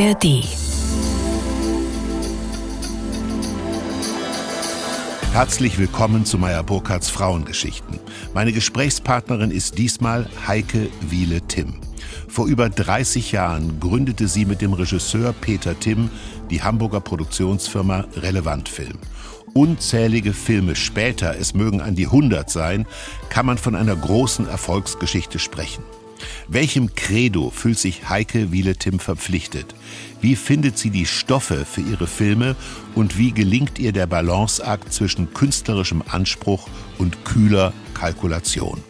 ARD. Herzlich willkommen zu Meyer Burkhardts Frauengeschichten. Meine Gesprächspartnerin ist diesmal Heike Wiele-Timm. Vor über 30 Jahren gründete sie mit dem Regisseur Peter Timm die Hamburger Produktionsfirma Relevant Film. Unzählige Filme später, es mögen an die 100 sein, kann man von einer großen Erfolgsgeschichte sprechen. Welchem Credo fühlt sich Heike Wiele-Timm verpflichtet? Wie findet sie die Stoffe für ihre Filme und wie gelingt ihr der Balanceakt zwischen künstlerischem Anspruch und kühler Kalkulation?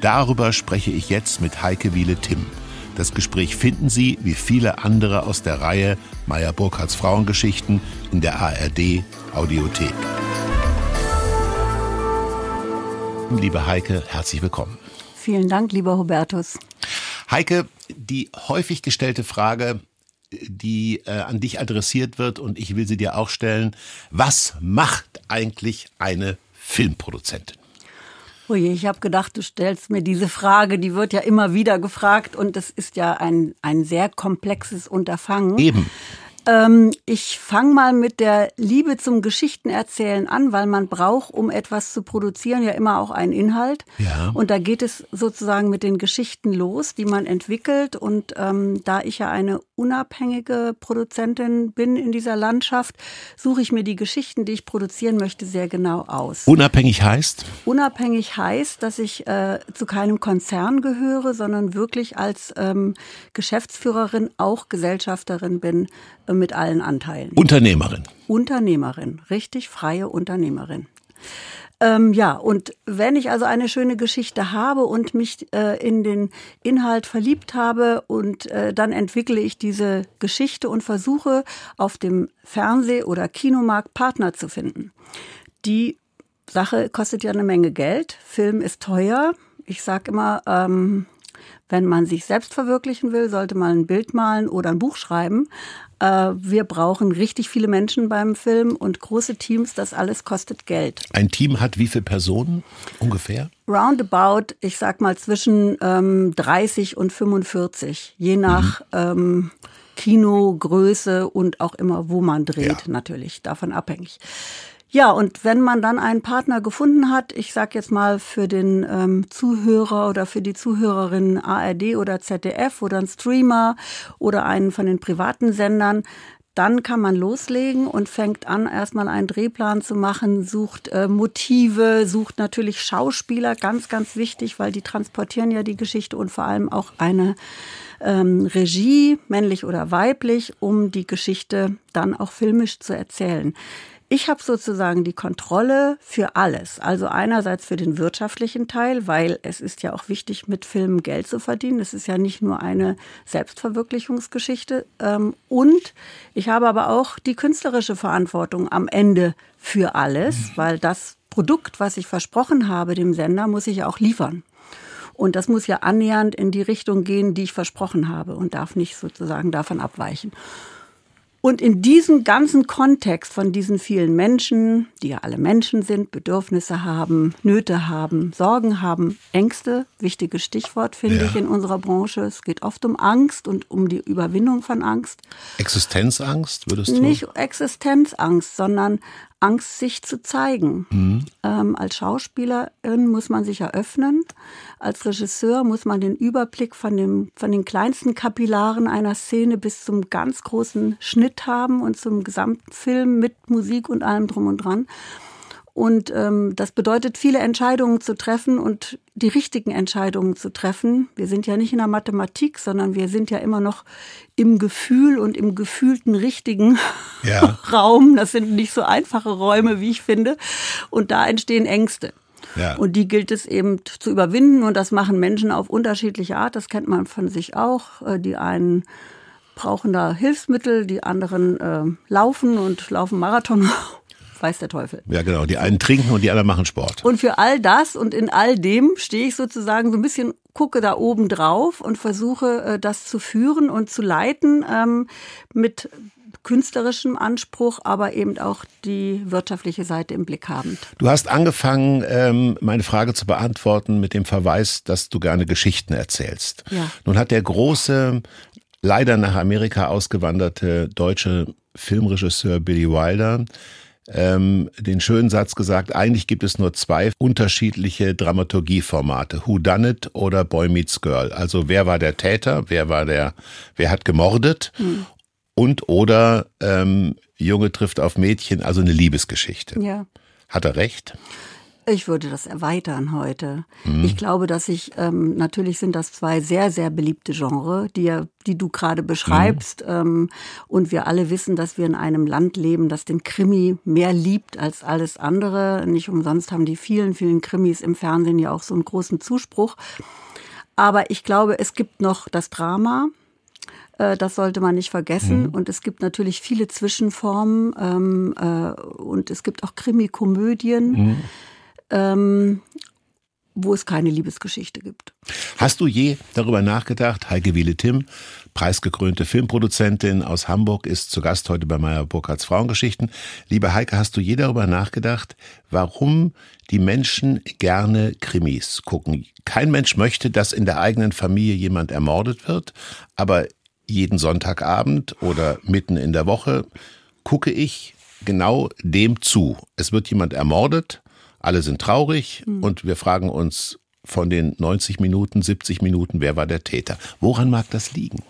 Darüber spreche ich jetzt mit Heike Wiele-Timm. Das Gespräch finden Sie, wie viele andere aus der Reihe Meyer Burkhardts Frauengeschichten, in der ARD Audiothek. Liebe Heike, herzlich willkommen. Vielen Dank, lieber Hubertus. Heike, die häufig gestellte Frage, die äh, an dich adressiert wird und ich will sie dir auch stellen. Was macht eigentlich eine Filmproduzentin? Oje, ich habe gedacht, du stellst mir diese Frage, die wird ja immer wieder gefragt und das ist ja ein, ein sehr komplexes Unterfangen. Eben. Ähm, ich fange mal mit der Liebe zum Geschichtenerzählen an, weil man braucht, um etwas zu produzieren, ja immer auch einen Inhalt. Ja. Und da geht es sozusagen mit den Geschichten los, die man entwickelt. Und ähm, da ich ja eine unabhängige Produzentin bin in dieser Landschaft, suche ich mir die Geschichten, die ich produzieren möchte, sehr genau aus. Unabhängig heißt? Unabhängig heißt, dass ich äh, zu keinem Konzern gehöre, sondern wirklich als ähm, Geschäftsführerin auch Gesellschafterin bin mit allen Anteilen. Unternehmerin. Unternehmerin, richtig freie Unternehmerin. Ähm, ja, und wenn ich also eine schöne Geschichte habe und mich äh, in den Inhalt verliebt habe und äh, dann entwickle ich diese Geschichte und versuche auf dem Fernseh- oder Kinomarkt Partner zu finden. Die Sache kostet ja eine Menge Geld. Film ist teuer. Ich sage immer, ähm, wenn man sich selbst verwirklichen will, sollte man ein Bild malen oder ein Buch schreiben. Äh, wir brauchen richtig viele Menschen beim Film und große Teams. Das alles kostet Geld. Ein Team hat wie viele Personen ungefähr? Roundabout, ich sag mal zwischen ähm, 30 und 45, je nach mhm. ähm, Kinogröße und auch immer, wo man dreht, ja. natürlich, davon abhängig. Ja, und wenn man dann einen Partner gefunden hat, ich sag jetzt mal für den ähm, Zuhörer oder für die Zuhörerin ARD oder ZDF oder ein Streamer oder einen von den privaten Sendern, dann kann man loslegen und fängt an, erstmal einen Drehplan zu machen, sucht äh, Motive, sucht natürlich Schauspieler, ganz, ganz wichtig, weil die transportieren ja die Geschichte und vor allem auch eine ähm, Regie, männlich oder weiblich, um die Geschichte dann auch filmisch zu erzählen. Ich habe sozusagen die Kontrolle für alles. Also einerseits für den wirtschaftlichen Teil, weil es ist ja auch wichtig, mit Filmen Geld zu verdienen. Es ist ja nicht nur eine Selbstverwirklichungsgeschichte. Ähm, und ich habe aber auch die künstlerische Verantwortung am Ende für alles, mhm. weil das Produkt, was ich versprochen habe dem Sender, muss ich auch liefern. Und das muss ja annähernd in die Richtung gehen, die ich versprochen habe und darf nicht sozusagen davon abweichen. Und in diesem ganzen Kontext von diesen vielen Menschen, die ja alle Menschen sind, Bedürfnisse haben, Nöte haben, Sorgen haben, Ängste, wichtiges Stichwort finde ja. ich in unserer Branche. Es geht oft um Angst und um die Überwindung von Angst. Existenzangst würdest du? Nicht Existenzangst, sondern Angst, sich zu zeigen. Mhm. Ähm, als Schauspielerin muss man sich eröffnen. Als Regisseur muss man den Überblick von, dem, von den kleinsten Kapillaren einer Szene bis zum ganz großen Schnitt haben und zum gesamten Film mit Musik und allem drum und dran. Und ähm, das bedeutet, viele Entscheidungen zu treffen und die richtigen Entscheidungen zu treffen. Wir sind ja nicht in der Mathematik, sondern wir sind ja immer noch im Gefühl und im gefühlten richtigen ja. Raum. Das sind nicht so einfache Räume, wie ich finde. Und da entstehen Ängste. Ja. Und die gilt es eben zu überwinden. Und das machen Menschen auf unterschiedliche Art. Das kennt man von sich auch. Äh, die einen brauchen da Hilfsmittel, die anderen äh, laufen und laufen Marathon weiß der Teufel. Ja, genau. Die einen trinken und die anderen machen Sport. Und für all das und in all dem stehe ich sozusagen so ein bisschen, gucke da oben drauf und versuche, äh, das zu führen und zu leiten ähm, mit künstlerischem Anspruch, aber eben auch die wirtschaftliche Seite im Blick habend. Du hast angefangen, ähm, meine Frage zu beantworten mit dem Verweis, dass du gerne Geschichten erzählst. Ja. Nun hat der große leider nach Amerika ausgewanderte deutsche Filmregisseur Billy Wilder ähm, den schönen Satz gesagt, eigentlich gibt es nur zwei unterschiedliche Dramaturgieformate, Who Done It oder Boy Meets Girl. Also wer war der Täter, wer war der, wer hat gemordet hm. und oder ähm, Junge trifft auf Mädchen, also eine Liebesgeschichte. Ja. Hat er recht? Ich würde das erweitern heute. Mhm. Ich glaube, dass ich, ähm, natürlich sind das zwei sehr, sehr beliebte Genre, die, ja, die du gerade beschreibst. Mhm. Ähm, und wir alle wissen, dass wir in einem Land leben, das den Krimi mehr liebt als alles andere. Nicht umsonst haben die vielen, vielen Krimis im Fernsehen ja auch so einen großen Zuspruch. Aber ich glaube, es gibt noch das Drama. Äh, das sollte man nicht vergessen. Mhm. Und es gibt natürlich viele Zwischenformen ähm, äh, und es gibt auch Krimi-Komödien. Mhm ähm, wo es keine Liebesgeschichte gibt. Hast du je darüber nachgedacht, Heike Wiele-Tim, preisgekrönte Filmproduzentin aus Hamburg, ist zu Gast heute bei Meyer Burkhardts Frauengeschichten. Liebe Heike, hast du je darüber nachgedacht, warum die Menschen gerne Krimis gucken? Kein Mensch möchte, dass in der eigenen Familie jemand ermordet wird, aber jeden Sonntagabend oder mitten in der Woche gucke ich genau dem zu. Es wird jemand ermordet alle sind traurig mhm. und wir fragen uns von den 90 Minuten, 70 Minuten, wer war der Täter? Woran mag das liegen?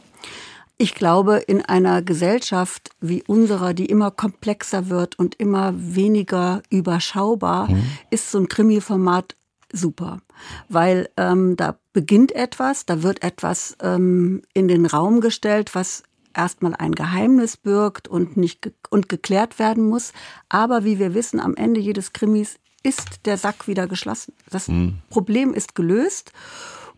Ich glaube, in einer Gesellschaft wie unserer, die immer komplexer wird und immer weniger überschaubar, mhm. ist so ein Krimi-Format super, weil ähm, da beginnt etwas, da wird etwas ähm, in den Raum gestellt, was erstmal ein Geheimnis birgt und nicht ge und geklärt werden muss. Aber wie wir wissen, am Ende jedes Krimis ist der Sack wieder geschlossen. Das mhm. Problem ist gelöst.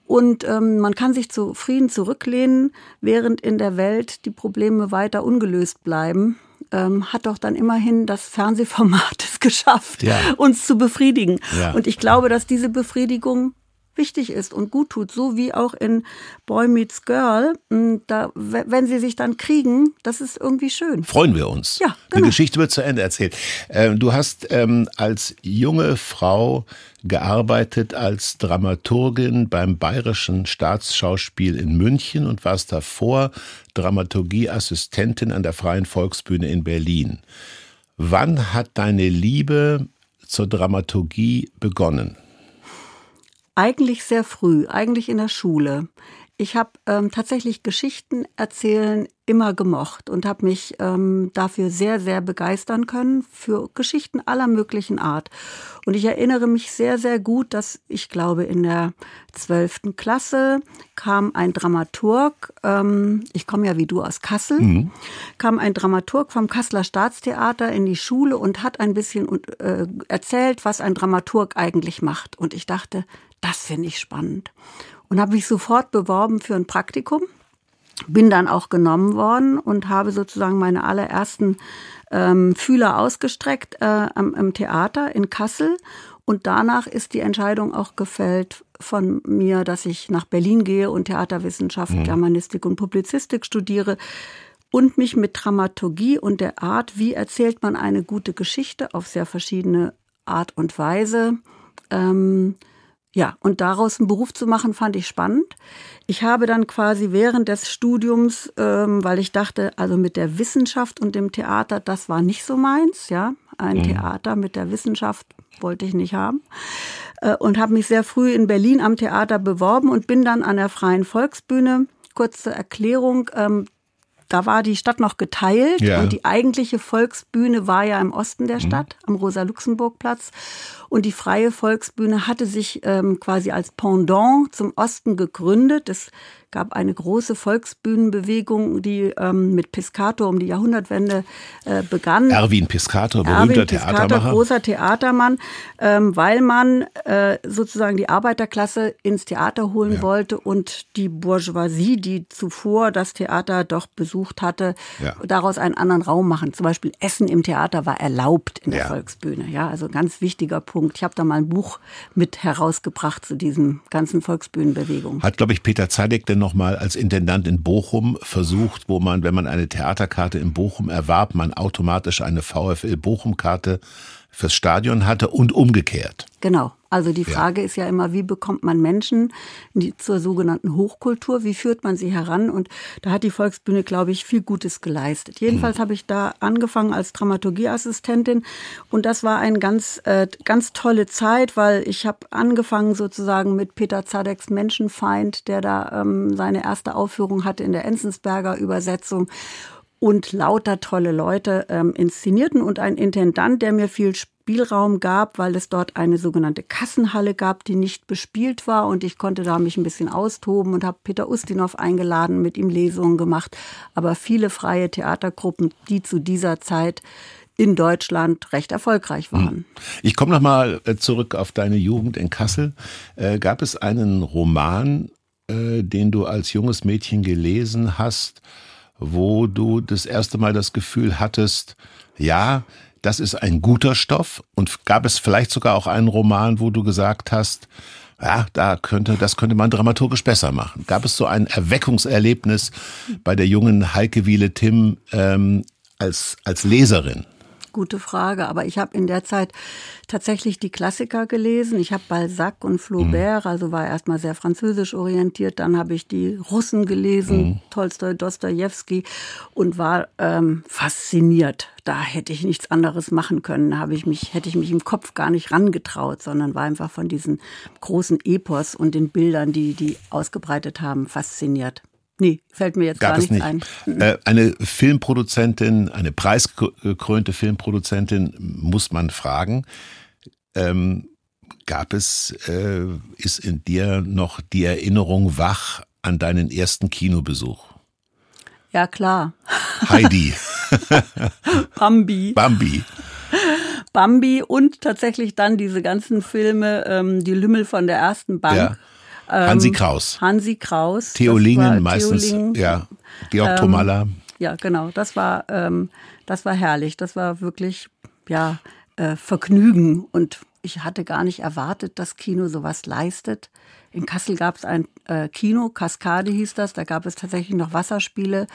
Und ähm, man kann sich zufrieden zurücklehnen, während in der Welt die Probleme weiter ungelöst bleiben. Ähm, hat doch dann immerhin das Fernsehformat es geschafft, ja. uns zu befriedigen. Ja. Und ich glaube, dass diese Befriedigung wichtig ist und gut tut, so wie auch in Boy Meets Girl. Hm, da, wenn sie sich dann kriegen, das ist irgendwie schön. Freuen wir uns. Ja, genau. Die Geschichte wird zu Ende erzählt. Ähm, du hast ähm, als junge Frau gearbeitet als Dramaturgin beim Bayerischen Staatsschauspiel in München und warst davor Dramaturgieassistentin an der Freien Volksbühne in Berlin. Wann hat deine Liebe zur Dramaturgie begonnen? Eigentlich sehr früh, eigentlich in der Schule. Ich habe ähm, tatsächlich Geschichten erzählen immer gemocht und habe mich ähm, dafür sehr, sehr begeistern können für Geschichten aller möglichen Art. Und ich erinnere mich sehr, sehr gut, dass ich glaube, in der zwölften Klasse kam ein Dramaturg, ähm, ich komme ja wie du aus Kassel, mhm. kam ein Dramaturg vom Kasseler Staatstheater in die Schule und hat ein bisschen äh, erzählt, was ein Dramaturg eigentlich macht. Und ich dachte, das finde ich spannend. Und habe mich sofort beworben für ein Praktikum. Bin dann auch genommen worden und habe sozusagen meine allerersten ähm, Fühler ausgestreckt äh, am, am Theater in Kassel. Und danach ist die Entscheidung auch gefällt von mir, dass ich nach Berlin gehe und Theaterwissenschaft, mhm. Germanistik und Publizistik studiere und mich mit Dramaturgie und der Art, wie erzählt man eine gute Geschichte auf sehr verschiedene Art und Weise, ähm, ja, und daraus einen Beruf zu machen, fand ich spannend. Ich habe dann quasi während des Studiums, ähm, weil ich dachte, also mit der Wissenschaft und dem Theater, das war nicht so meins, ja. Ein mhm. Theater mit der Wissenschaft wollte ich nicht haben. Äh, und habe mich sehr früh in Berlin am Theater beworben und bin dann an der Freien Volksbühne kurze Erklärung. Ähm, da war die Stadt noch geteilt ja. und die eigentliche Volksbühne war ja im Osten der mhm. Stadt, mhm. am Rosa-Luxemburg-Platz. Und die Freie Volksbühne hatte sich ähm, quasi als Pendant zum Osten gegründet. Es gab eine große Volksbühnenbewegung, die ähm, mit Piscator um die Jahrhundertwende äh, begann. Erwin Piscator, berühmter Erwin Piscator, Theatermacher. großer Theatermann, ähm, weil man äh, sozusagen die Arbeiterklasse ins Theater holen ja. wollte und die Bourgeoisie, die zuvor das Theater doch besucht hatte, ja. daraus einen anderen Raum machen. Zum Beispiel Essen im Theater war erlaubt in der ja. Volksbühne. Ja, also ganz wichtiger Punkt. Ich habe da mal ein Buch mit herausgebracht zu diesen ganzen Volksbühnenbewegungen. Hat, glaube ich, Peter Zadek denn noch mal als Intendant in Bochum versucht, wo man, wenn man eine Theaterkarte in Bochum erwarb, man automatisch eine VfL Bochum-Karte fürs Stadion hatte und umgekehrt. Genau. Also die Frage ja. ist ja immer, wie bekommt man Menschen die, zur sogenannten Hochkultur? Wie führt man sie heran? Und da hat die Volksbühne, glaube ich, viel Gutes geleistet. Jedenfalls mhm. habe ich da angefangen als Dramaturgieassistentin und das war eine ganz, äh, ganz tolle Zeit, weil ich habe angefangen sozusagen mit Peter Zadeks Menschenfeind, der da ähm, seine erste Aufführung hatte in der Enzensberger Übersetzung und lauter tolle Leute ähm, inszenierten und ein Intendant, der mir viel Spielraum gab, weil es dort eine sogenannte Kassenhalle gab, die nicht bespielt war und ich konnte da mich ein bisschen austoben und habe Peter Ustinov eingeladen, mit ihm Lesungen gemacht, aber viele freie Theatergruppen, die zu dieser Zeit in Deutschland recht erfolgreich hm. waren. Ich komme noch mal äh, zurück auf deine Jugend in Kassel. Äh, gab es einen Roman, äh, den du als junges Mädchen gelesen hast, wo du das erste Mal das Gefühl hattest, ja, das ist ein guter Stoff und gab es vielleicht sogar auch einen Roman, wo du gesagt hast, ja, da könnte, das könnte man dramaturgisch besser machen. Gab es so ein Erweckungserlebnis bei der jungen Heike Wiele Tim ähm, als, als Leserin? Gute Frage, aber ich habe in der Zeit tatsächlich die Klassiker gelesen. Ich habe Balzac und Flaubert, mhm. also war erstmal sehr französisch orientiert. Dann habe ich die Russen gelesen, mhm. Tolstoi, Dostoevsky und war ähm, fasziniert. Da hätte ich nichts anderes machen können. Habe ich mich, hätte ich mich im Kopf gar nicht rangetraut, sondern war einfach von diesen großen Epos und den Bildern, die die ausgebreitet haben, fasziniert. Nee, fällt mir jetzt Gab gar nichts nicht. ein. Äh, eine Filmproduzentin, eine preisgekrönte Filmproduzentin muss man fragen. Ähm, gab es, äh, ist in dir noch die Erinnerung wach an deinen ersten Kinobesuch? Ja, klar. Heidi. Bambi. Bambi. Bambi und tatsächlich dann diese ganzen Filme, ähm, die Lümmel von der ersten Bank. Ja. Hansi ähm, Kraus. Hansi Kraus. Theolingen meistens. Theolingen. Ja. Georg ähm, Tomalla. Ja, genau. Das war, ähm, das war herrlich. Das war wirklich, ja, äh, Vergnügen. Und ich hatte gar nicht erwartet, dass Kino sowas leistet. In Kassel gab es ein äh, Kino, Kaskade hieß das. Da gab es tatsächlich noch Wasserspiele,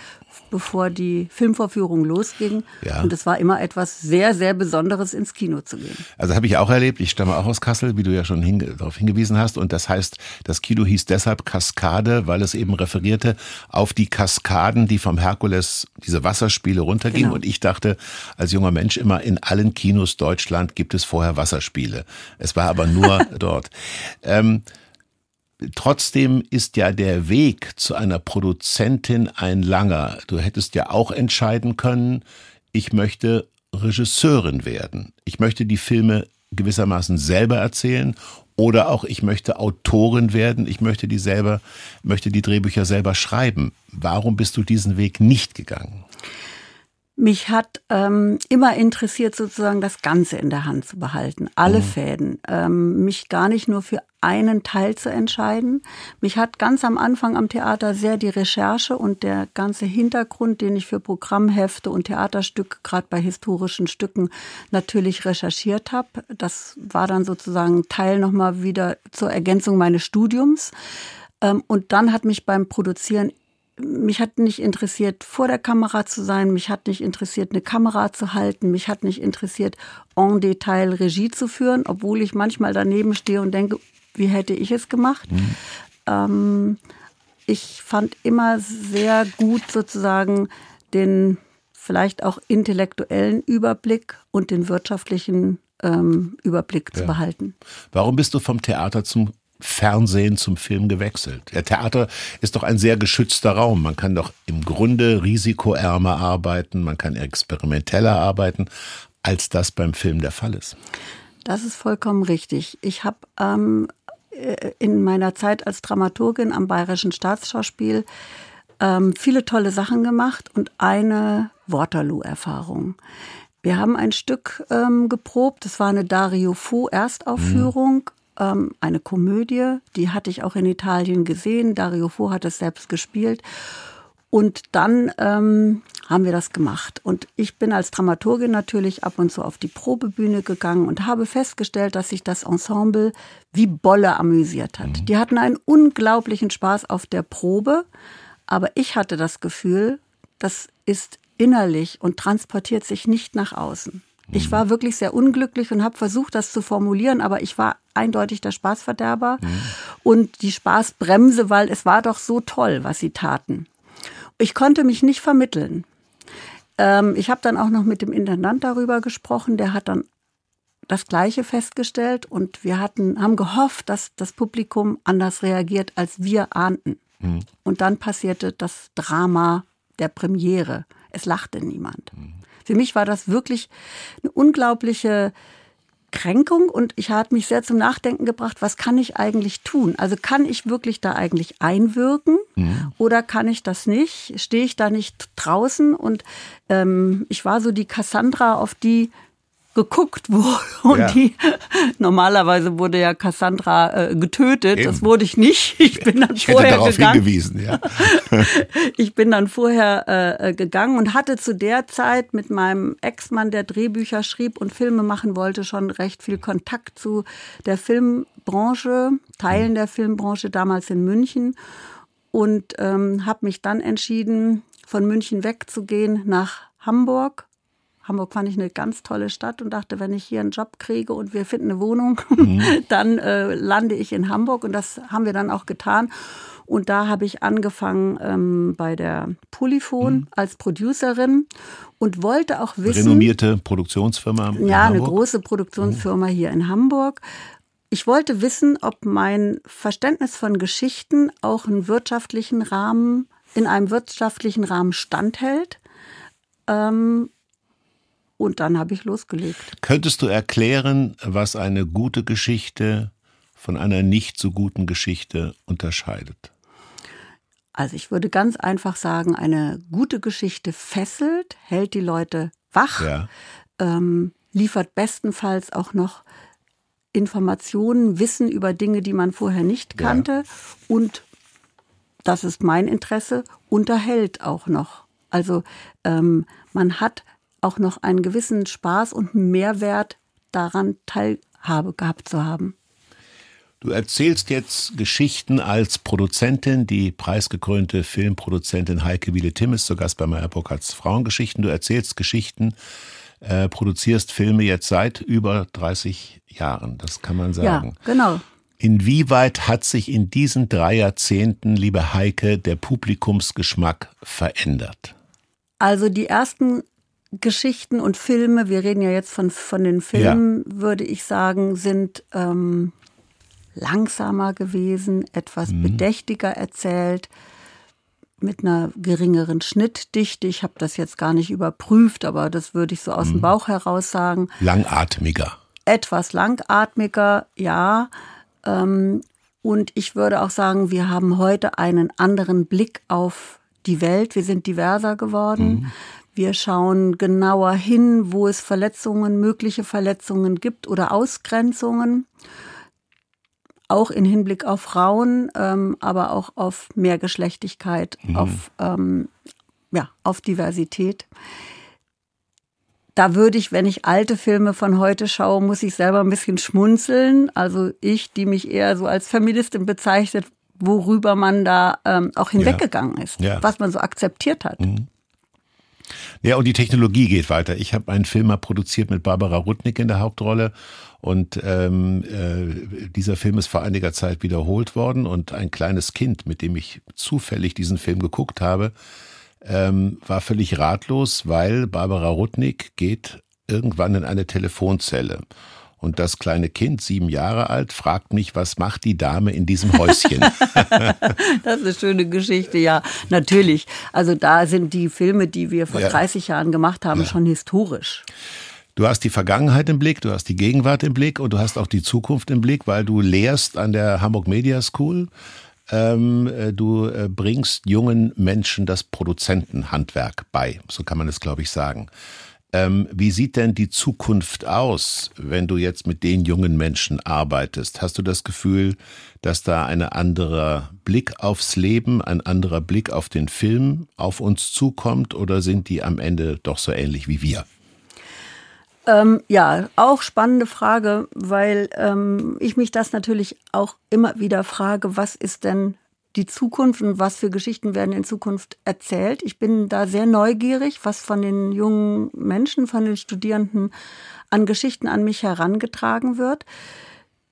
bevor die Filmvorführung losging. Ja. Und es war immer etwas sehr, sehr Besonderes, ins Kino zu gehen. Also habe ich auch erlebt. Ich stamme auch aus Kassel, wie du ja schon hinge darauf hingewiesen hast. Und das heißt, das Kino hieß deshalb Kaskade, weil es eben referierte auf die Kaskaden, die vom Herkules diese Wasserspiele runtergingen. Genau. Und ich dachte als junger Mensch immer, in allen Kinos Deutschland gibt es vorher Wasserspiele. Es war aber nur dort. Ähm, Trotzdem ist ja der Weg zu einer Produzentin ein langer. Du hättest ja auch entscheiden können, ich möchte Regisseurin werden. Ich möchte die Filme gewissermaßen selber erzählen oder auch ich möchte Autorin werden, ich möchte die selber, möchte die Drehbücher selber schreiben. Warum bist du diesen Weg nicht gegangen? Mich hat ähm, immer interessiert, sozusagen das Ganze in der Hand zu behalten, alle mhm. Fäden, ähm, mich gar nicht nur für einen Teil zu entscheiden. Mich hat ganz am Anfang am Theater sehr die Recherche und der ganze Hintergrund, den ich für Programmhefte und Theaterstücke, gerade bei historischen Stücken, natürlich recherchiert habe. Das war dann sozusagen Teil nochmal wieder zur Ergänzung meines Studiums. Ähm, und dann hat mich beim Produzieren mich hat nicht interessiert, vor der Kamera zu sein, mich hat nicht interessiert, eine Kamera zu halten, mich hat nicht interessiert, en Detail Regie zu führen, obwohl ich manchmal daneben stehe und denke, wie hätte ich es gemacht? Mhm. Ähm, ich fand immer sehr gut sozusagen den vielleicht auch intellektuellen Überblick und den wirtschaftlichen ähm, Überblick ja. zu behalten. Warum bist du vom Theater zum Fernsehen zum Film gewechselt. Der Theater ist doch ein sehr geschützter Raum. Man kann doch im Grunde risikoärmer arbeiten, man kann experimenteller arbeiten, als das beim Film der Fall ist. Das ist vollkommen richtig. Ich habe ähm, äh, in meiner Zeit als Dramaturgin am Bayerischen Staatsschauspiel ähm, viele tolle Sachen gemacht und eine Waterloo-Erfahrung. Wir haben ein Stück ähm, geprobt, das war eine Dario Fo Erstaufführung. Ähm, eine Komödie, die hatte ich auch in Italien gesehen. Dario Fo hat es selbst gespielt. Und dann ähm, haben wir das gemacht. Und ich bin als Dramaturgin natürlich ab und zu auf die Probebühne gegangen und habe festgestellt, dass sich das Ensemble wie Bolle amüsiert hat. Mhm. Die hatten einen unglaublichen Spaß auf der Probe, aber ich hatte das Gefühl, das ist innerlich und transportiert sich nicht nach außen. Ich war wirklich sehr unglücklich und habe versucht, das zu formulieren, aber ich war eindeutig der Spaßverderber mhm. und die Spaßbremse, weil es war doch so toll, was sie taten. Ich konnte mich nicht vermitteln. Ähm, ich habe dann auch noch mit dem Intendant darüber gesprochen, der hat dann das Gleiche festgestellt und wir hatten, haben gehofft, dass das Publikum anders reagiert, als wir ahnten. Mhm. Und dann passierte das Drama der Premiere. Es lachte niemand. Mhm. Für mich war das wirklich eine unglaubliche Kränkung und ich habe mich sehr zum Nachdenken gebracht, was kann ich eigentlich tun? Also kann ich wirklich da eigentlich einwirken mhm. oder kann ich das nicht? Stehe ich da nicht draußen? Und ähm, ich war so die Cassandra, auf die geguckt wurde. Und ja. die normalerweise wurde ja Cassandra äh, getötet. Eben. Das wurde ich nicht. Ich bin dann ich vorher darauf gegangen. hingewiesen, ja. ich bin dann vorher äh, äh, gegangen und hatte zu der Zeit mit meinem Ex-Mann, der Drehbücher schrieb und Filme machen wollte, schon recht viel Kontakt zu der Filmbranche, Teilen mhm. der Filmbranche damals in München und ähm, habe mich dann entschieden, von München wegzugehen nach Hamburg Hamburg fand ich eine ganz tolle Stadt und dachte, wenn ich hier einen Job kriege und wir finden eine Wohnung, mhm. dann äh, lande ich in Hamburg. Und das haben wir dann auch getan. Und da habe ich angefangen ähm, bei der Polyphon mhm. als Producerin und wollte auch wissen. Renommierte Produktionsfirma. Ja, eine große Produktionsfirma mhm. hier in Hamburg. Ich wollte wissen, ob mein Verständnis von Geschichten auch einen wirtschaftlichen Rahmen, in einem wirtschaftlichen Rahmen standhält. Ähm, und dann habe ich losgelegt. Könntest du erklären, was eine gute Geschichte von einer nicht so guten Geschichte unterscheidet? Also ich würde ganz einfach sagen, eine gute Geschichte fesselt, hält die Leute wach, ja. ähm, liefert bestenfalls auch noch Informationen, Wissen über Dinge, die man vorher nicht kannte ja. und das ist mein Interesse, unterhält auch noch. Also ähm, man hat auch noch einen gewissen Spaß und Mehrwert daran Teilhabe gehabt zu haben. Du erzählst jetzt Geschichten als Produzentin, die preisgekrönte Filmproduzentin Heike Wiele-Timm ist zu Gast bei Meyer Burkhardts Frauengeschichten. Du erzählst Geschichten, äh, produzierst Filme jetzt seit über 30 Jahren, das kann man sagen. Ja, genau. Inwieweit hat sich in diesen drei Jahrzehnten, liebe Heike, der Publikumsgeschmack verändert? Also die ersten Geschichten und Filme, wir reden ja jetzt von, von den Filmen, ja. würde ich sagen, sind ähm, langsamer gewesen, etwas mhm. bedächtiger erzählt, mit einer geringeren Schnittdichte. Ich habe das jetzt gar nicht überprüft, aber das würde ich so aus mhm. dem Bauch heraus sagen. Langatmiger. Etwas langatmiger, ja. Ähm, und ich würde auch sagen, wir haben heute einen anderen Blick auf die Welt. Wir sind diverser geworden. Mhm. Wir schauen genauer hin, wo es Verletzungen, mögliche Verletzungen gibt oder Ausgrenzungen. Auch in Hinblick auf Frauen, ähm, aber auch auf Mehrgeschlechtigkeit, mhm. auf, ähm, ja, auf Diversität. Da würde ich, wenn ich alte Filme von heute schaue, muss ich selber ein bisschen schmunzeln. Also ich, die mich eher so als Feministin bezeichnet, worüber man da ähm, auch hinweggegangen ist, ja. was man so akzeptiert hat. Mhm. Ja, und die Technologie geht weiter. Ich habe einen Film mal produziert mit Barbara Rudnick in der Hauptrolle. Und ähm, äh, dieser Film ist vor einiger Zeit wiederholt worden. Und ein kleines Kind, mit dem ich zufällig diesen Film geguckt habe, ähm, war völlig ratlos, weil Barbara Rudnick geht irgendwann in eine Telefonzelle. Und das kleine Kind, sieben Jahre alt, fragt mich, was macht die Dame in diesem Häuschen? das ist eine schöne Geschichte, ja, natürlich. Also da sind die Filme, die wir vor ja. 30 Jahren gemacht haben, ja. schon historisch. Du hast die Vergangenheit im Blick, du hast die Gegenwart im Blick und du hast auch die Zukunft im Blick, weil du lehrst an der Hamburg Media School. Ähm, äh, du äh, bringst jungen Menschen das Produzentenhandwerk bei, so kann man es, glaube ich, sagen. Ähm, wie sieht denn die Zukunft aus, wenn du jetzt mit den jungen Menschen arbeitest? Hast du das Gefühl, dass da ein anderer Blick aufs Leben, ein anderer Blick auf den Film auf uns zukommt oder sind die am Ende doch so ähnlich wie wir? Ähm, ja, auch spannende Frage, weil ähm, ich mich das natürlich auch immer wieder frage, was ist denn die Zukunft und was für Geschichten werden in Zukunft erzählt. Ich bin da sehr neugierig, was von den jungen Menschen, von den Studierenden an Geschichten an mich herangetragen wird.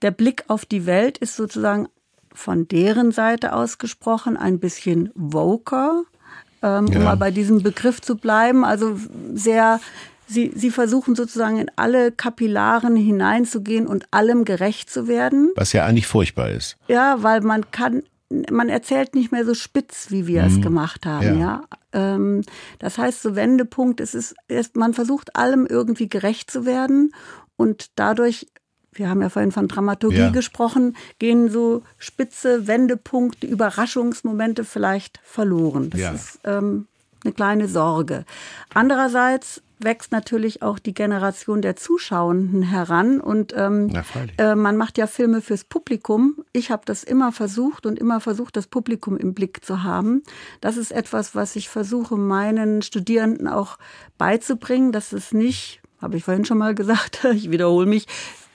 Der Blick auf die Welt ist sozusagen von deren Seite ausgesprochen ein bisschen voker, ähm, ja. um mal bei diesem Begriff zu bleiben. Also sehr, sie, sie versuchen sozusagen in alle Kapillaren hineinzugehen und allem gerecht zu werden. Was ja eigentlich furchtbar ist. Ja, weil man kann, man erzählt nicht mehr so spitz, wie wir mhm. es gemacht haben, ja. ja? Ähm, das heißt, so Wendepunkt, es ist, man versucht allem irgendwie gerecht zu werden und dadurch wir haben ja vorhin von Dramaturgie ja. gesprochen, gehen so spitze Wendepunkte, Überraschungsmomente vielleicht verloren. Das ja. ist ähm, eine kleine Sorge. Andererseits wächst natürlich auch die Generation der Zuschauenden heran und ähm, äh, man macht ja Filme fürs Publikum. Ich habe das immer versucht und immer versucht, das Publikum im Blick zu haben. Das ist etwas, was ich versuche, meinen Studierenden auch beizubringen, dass es nicht habe ich vorhin schon mal gesagt, ich wiederhole mich,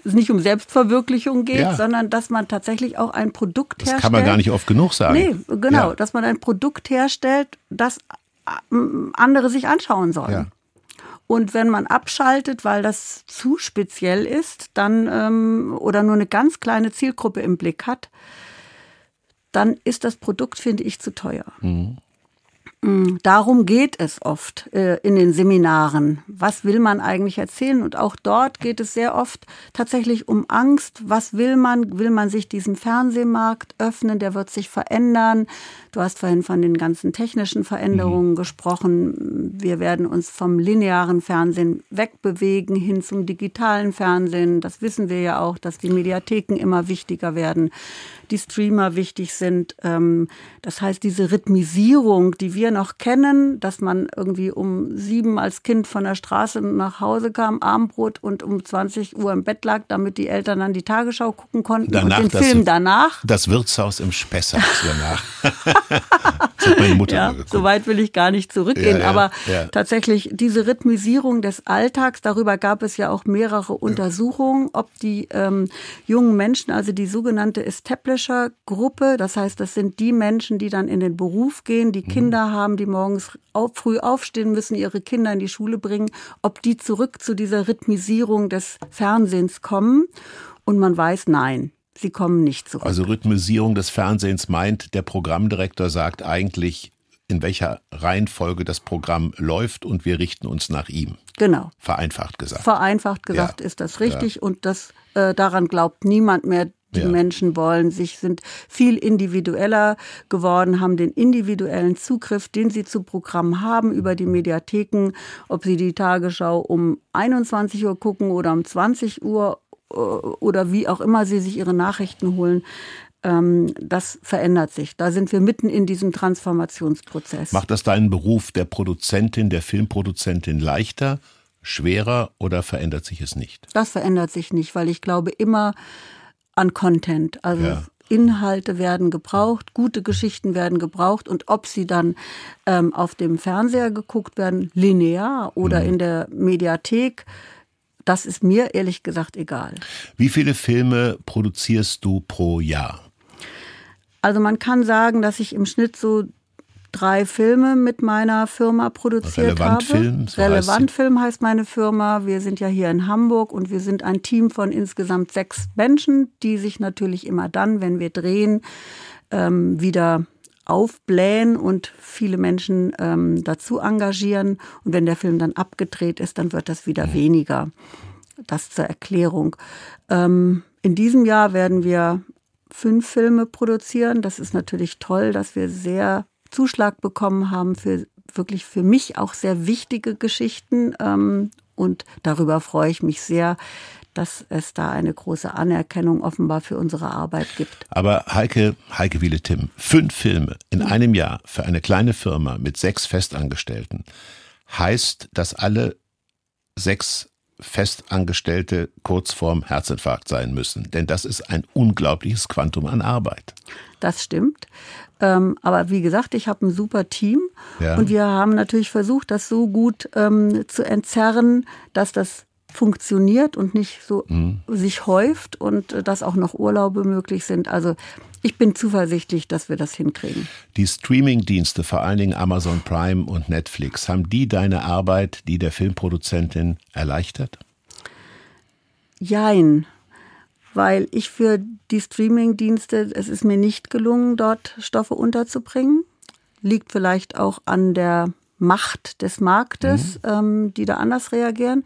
es nicht um Selbstverwirklichung geht, ja. sondern dass man tatsächlich auch ein Produkt das herstellt. Das kann man gar nicht oft genug sagen. Nee, genau, ja. dass man ein Produkt herstellt, das andere sich anschauen sollen. Ja. Und wenn man abschaltet, weil das zu speziell ist, dann ähm, oder nur eine ganz kleine Zielgruppe im Blick hat, dann ist das Produkt, finde ich, zu teuer. Mhm. Mm, darum geht es oft äh, in den Seminaren. Was will man eigentlich erzählen? Und auch dort geht es sehr oft tatsächlich um Angst. Was will man? Will man sich diesem Fernsehmarkt öffnen? Der wird sich verändern. Du hast vorhin von den ganzen technischen Veränderungen mhm. gesprochen. Wir werden uns vom linearen Fernsehen wegbewegen hin zum digitalen Fernsehen. Das wissen wir ja auch, dass die Mediatheken immer wichtiger werden, die Streamer wichtig sind. Ähm, das heißt, diese Rhythmisierung, die wir noch kennen, dass man irgendwie um sieben als Kind von der Straße nach Hause kam, Abendbrot und um 20 Uhr im Bett lag, damit die Eltern dann die Tagesschau gucken konnten danach, und den Film danach. Das Wirtshaus im Spessart danach. das hat meine Mutter ja, so weit will ich gar nicht zurückgehen, ja, ja, aber ja. tatsächlich diese Rhythmisierung des Alltags, darüber gab es ja auch mehrere Untersuchungen, ob die ähm, jungen Menschen, also die sogenannte Establisher-Gruppe, das heißt, das sind die Menschen, die dann in den Beruf gehen, die mhm. Kinder haben, haben, die morgens auf, früh aufstehen müssen, ihre Kinder in die Schule bringen, ob die zurück zu dieser Rhythmisierung des Fernsehens kommen. Und man weiß, nein, sie kommen nicht zurück. Also Rhythmisierung des Fernsehens meint, der Programmdirektor sagt eigentlich, in welcher Reihenfolge das Programm läuft und wir richten uns nach ihm. Genau. Vereinfacht gesagt. Vereinfacht gesagt ja. ist das richtig ja. und das äh, daran glaubt niemand mehr, die ja. Menschen wollen sich, sind viel individueller geworden, haben den individuellen Zugriff, den sie zu Programmen haben über die Mediatheken, ob sie die Tagesschau um 21 Uhr gucken oder um 20 Uhr äh, oder wie auch immer sie sich ihre Nachrichten holen. Ähm, das verändert sich. Da sind wir mitten in diesem Transformationsprozess. Macht das deinen Beruf der Produzentin, der Filmproduzentin leichter, schwerer oder verändert sich es nicht? Das verändert sich nicht, weil ich glaube immer, an Content. Also ja. Inhalte werden gebraucht, gute Geschichten werden gebraucht und ob sie dann ähm, auf dem Fernseher geguckt werden, linear oder mhm. in der Mediathek, das ist mir ehrlich gesagt egal. Wie viele Filme produzierst du pro Jahr? Also man kann sagen, dass ich im Schnitt so drei Filme mit meiner Firma produziert Relevant habe. Film, so Relevant heißt Film heißt meine Firma. Wir sind ja hier in Hamburg und wir sind ein Team von insgesamt sechs Menschen, die sich natürlich immer dann, wenn wir drehen, ähm, wieder aufblähen und viele Menschen ähm, dazu engagieren. Und wenn der Film dann abgedreht ist, dann wird das wieder mhm. weniger. Das zur Erklärung. Ähm, in diesem Jahr werden wir fünf Filme produzieren. Das ist natürlich toll, dass wir sehr Zuschlag bekommen haben für wirklich für mich auch sehr wichtige Geschichten. Ähm, und darüber freue ich mich sehr, dass es da eine große Anerkennung offenbar für unsere Arbeit gibt. Aber Heike, Heike Wiele Tim, fünf Filme in einem Jahr für eine kleine Firma mit sechs Festangestellten heißt, dass alle sechs Festangestellte kurz vorm Herzinfarkt sein müssen. Denn das ist ein unglaubliches Quantum an Arbeit. Das stimmt. Ähm, aber wie gesagt, ich habe ein super Team ja. und wir haben natürlich versucht, das so gut ähm, zu entzerren, dass das funktioniert und nicht so mhm. sich häuft und äh, dass auch noch Urlaube möglich sind. Also ich bin zuversichtlich, dass wir das hinkriegen. Die Streaming-Dienste, vor allen Dingen Amazon Prime und Netflix, haben die deine Arbeit, die der Filmproduzentin erleichtert? Jein, weil ich für die Streaming-Dienste, es ist mir nicht gelungen, dort Stoffe unterzubringen. Liegt vielleicht auch an der Macht des Marktes, mhm. ähm, die da anders reagieren.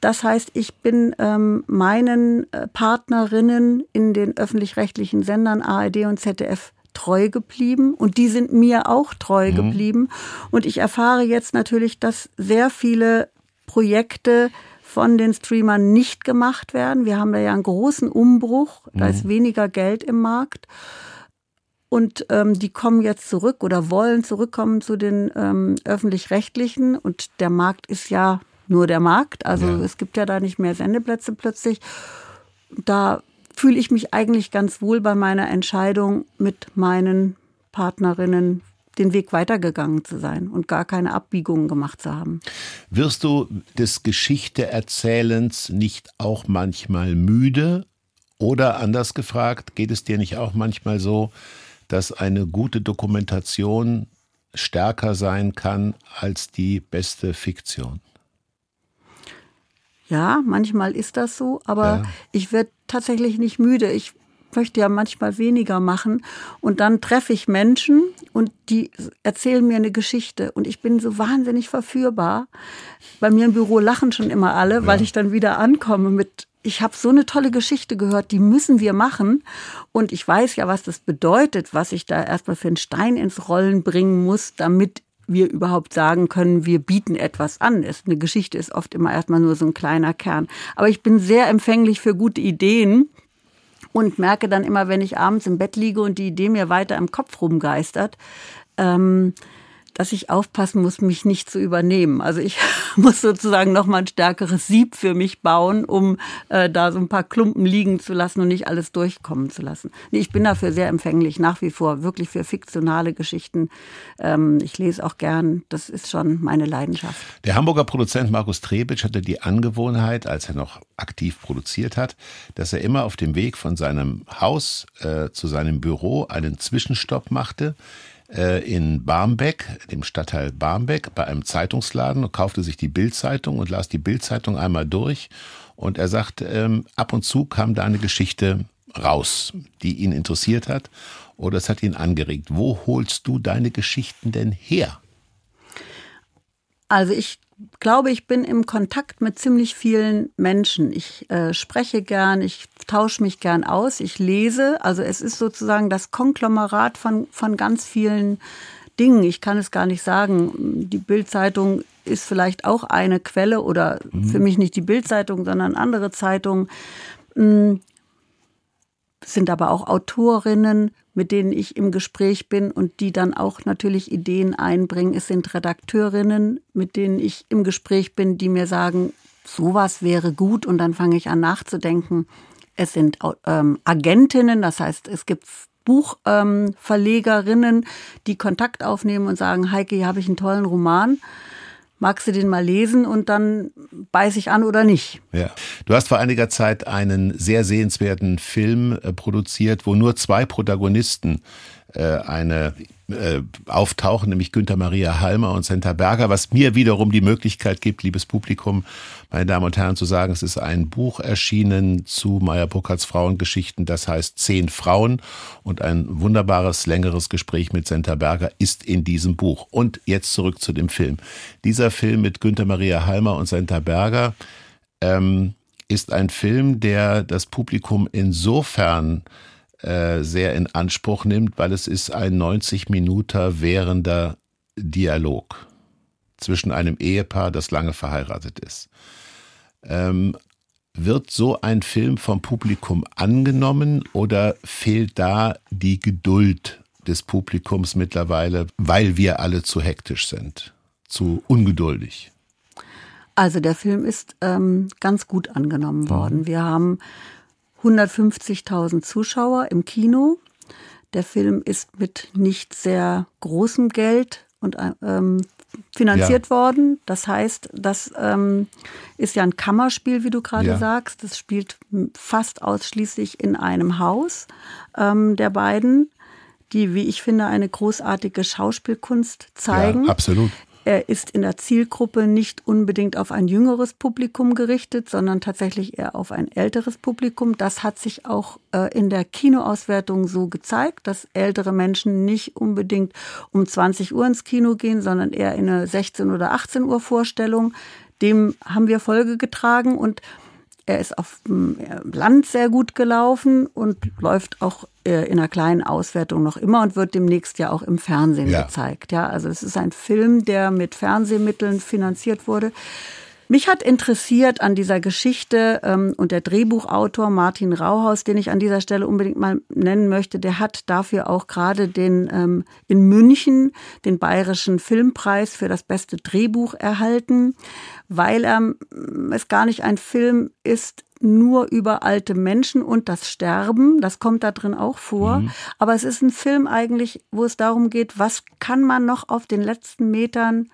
Das heißt, ich bin ähm, meinen äh, Partnerinnen in den öffentlich-rechtlichen Sendern ARD und ZDF treu geblieben und die sind mir auch treu mhm. geblieben. Und ich erfahre jetzt natürlich, dass sehr viele Projekte von den Streamern nicht gemacht werden. Wir haben da ja einen großen Umbruch, da ist mhm. weniger Geld im Markt. Und ähm, die kommen jetzt zurück oder wollen zurückkommen zu den ähm, öffentlich-rechtlichen. Und der Markt ist ja nur der Markt. Also ja. es gibt ja da nicht mehr Sendeplätze plötzlich. Da fühle ich mich eigentlich ganz wohl bei meiner Entscheidung, mit meinen Partnerinnen den Weg weitergegangen zu sein und gar keine Abbiegungen gemacht zu haben. Wirst du des Geschichteerzählens nicht auch manchmal müde? Oder anders gefragt, geht es dir nicht auch manchmal so, dass eine gute Dokumentation stärker sein kann als die beste Fiktion? Ja, manchmal ist das so, aber ja. ich werde tatsächlich nicht müde. Ich möchte ja manchmal weniger machen und dann treffe ich Menschen und die erzählen mir eine Geschichte und ich bin so wahnsinnig verführbar. Bei mir im Büro lachen schon immer alle, ja. weil ich dann wieder ankomme mit ich habe so eine tolle Geschichte gehört, die müssen wir machen. Und ich weiß ja, was das bedeutet, was ich da erstmal für einen Stein ins Rollen bringen muss, damit wir überhaupt sagen können, wir bieten etwas an. Eine Geschichte ist oft immer erstmal nur so ein kleiner Kern. Aber ich bin sehr empfänglich für gute Ideen und merke dann immer, wenn ich abends im Bett liege und die Idee mir weiter im Kopf rumgeistert, ähm, dass ich aufpassen muss, mich nicht zu übernehmen. Also ich muss sozusagen noch mal ein stärkeres Sieb für mich bauen, um äh, da so ein paar Klumpen liegen zu lassen und nicht alles durchkommen zu lassen. Nee, ich bin dafür sehr empfänglich, nach wie vor, wirklich für fiktionale Geschichten. Ähm, ich lese auch gern, das ist schon meine Leidenschaft. Der Hamburger Produzent Markus Trebitsch hatte die Angewohnheit, als er noch aktiv produziert hat, dass er immer auf dem Weg von seinem Haus äh, zu seinem Büro einen Zwischenstopp machte äh, in Barmbek, dem Stadtteil Barmbek, bei einem Zeitungsladen und kaufte sich die Bildzeitung und las die Bildzeitung einmal durch. Und er sagt, ähm, ab und zu kam da eine Geschichte raus, die ihn interessiert hat oder es hat ihn angeregt. Wo holst du deine Geschichten denn her? Also ich glaube, ich bin im Kontakt mit ziemlich vielen Menschen. Ich äh, spreche gern, ich tausche mich gern aus, ich lese. Also es ist sozusagen das Konglomerat von, von ganz vielen Dingen. Ich kann es gar nicht sagen. Die Bildzeitung ist vielleicht auch eine Quelle oder mhm. für mich nicht die Bildzeitung, sondern andere Zeitungen. Hm, sind aber auch Autorinnen, mit denen ich im Gespräch bin und die dann auch natürlich Ideen einbringen. Es sind Redakteurinnen, mit denen ich im Gespräch bin, die mir sagen, sowas wäre gut und dann fange ich an nachzudenken. Es sind ähm, Agentinnen, das heißt, es gibt Buchverlegerinnen, ähm, die Kontakt aufnehmen und sagen, Heike, hier habe ich einen tollen Roman magst du den mal lesen und dann beiß ich an oder nicht. Ja. Du hast vor einiger Zeit einen sehr sehenswerten Film äh, produziert, wo nur zwei Protagonisten äh, eine äh, auftauchen, nämlich Günther Maria Halmer und Senta Berger, was mir wiederum die Möglichkeit gibt, liebes Publikum, meine Damen und Herren, zu sagen, es ist ein Buch erschienen zu Meyer Burkhardts Frauengeschichten, das heißt Zehn Frauen und ein wunderbares, längeres Gespräch mit Senta Berger ist in diesem Buch. Und jetzt zurück zu dem Film. Dieser Film mit Günther Maria Halmer und Senta Berger ähm, ist ein Film, der das Publikum insofern äh, sehr in Anspruch nimmt, weil es ist ein 90 Minuten währender Dialog zwischen einem Ehepaar, das lange verheiratet ist. Ähm, wird so ein Film vom Publikum angenommen oder fehlt da die Geduld des Publikums mittlerweile, weil wir alle zu hektisch sind, zu ungeduldig? Also der Film ist ähm, ganz gut angenommen worden. Mhm. Wir haben 150.000 Zuschauer im Kino. Der Film ist mit nicht sehr großem Geld und ähm, finanziert ja. worden. Das heißt, das ähm, ist ja ein Kammerspiel, wie du gerade ja. sagst. Das spielt fast ausschließlich in einem Haus ähm, der beiden, die, wie ich finde, eine großartige Schauspielkunst zeigen. Ja, absolut. Er ist in der Zielgruppe nicht unbedingt auf ein jüngeres Publikum gerichtet, sondern tatsächlich eher auf ein älteres Publikum. Das hat sich auch äh, in der Kinoauswertung so gezeigt, dass ältere Menschen nicht unbedingt um 20 Uhr ins Kino gehen, sondern eher in eine 16 oder 18 Uhr Vorstellung. Dem haben wir Folge getragen und er ist auf dem Land sehr gut gelaufen und läuft auch äh, in einer kleinen Auswertung noch immer und wird demnächst ja auch im Fernsehen ja. gezeigt. Ja, also es ist ein Film, der mit Fernsehmitteln finanziert wurde. Mich hat interessiert an dieser Geschichte ähm, und der Drehbuchautor Martin Rauhaus, den ich an dieser Stelle unbedingt mal nennen möchte, der hat dafür auch gerade den ähm, in München den Bayerischen Filmpreis für das beste Drehbuch erhalten, weil er, ähm, es gar nicht ein Film ist, nur über alte Menschen und das Sterben, das kommt da drin auch vor. Mhm. Aber es ist ein Film eigentlich, wo es darum geht, was kann man noch auf den letzten Metern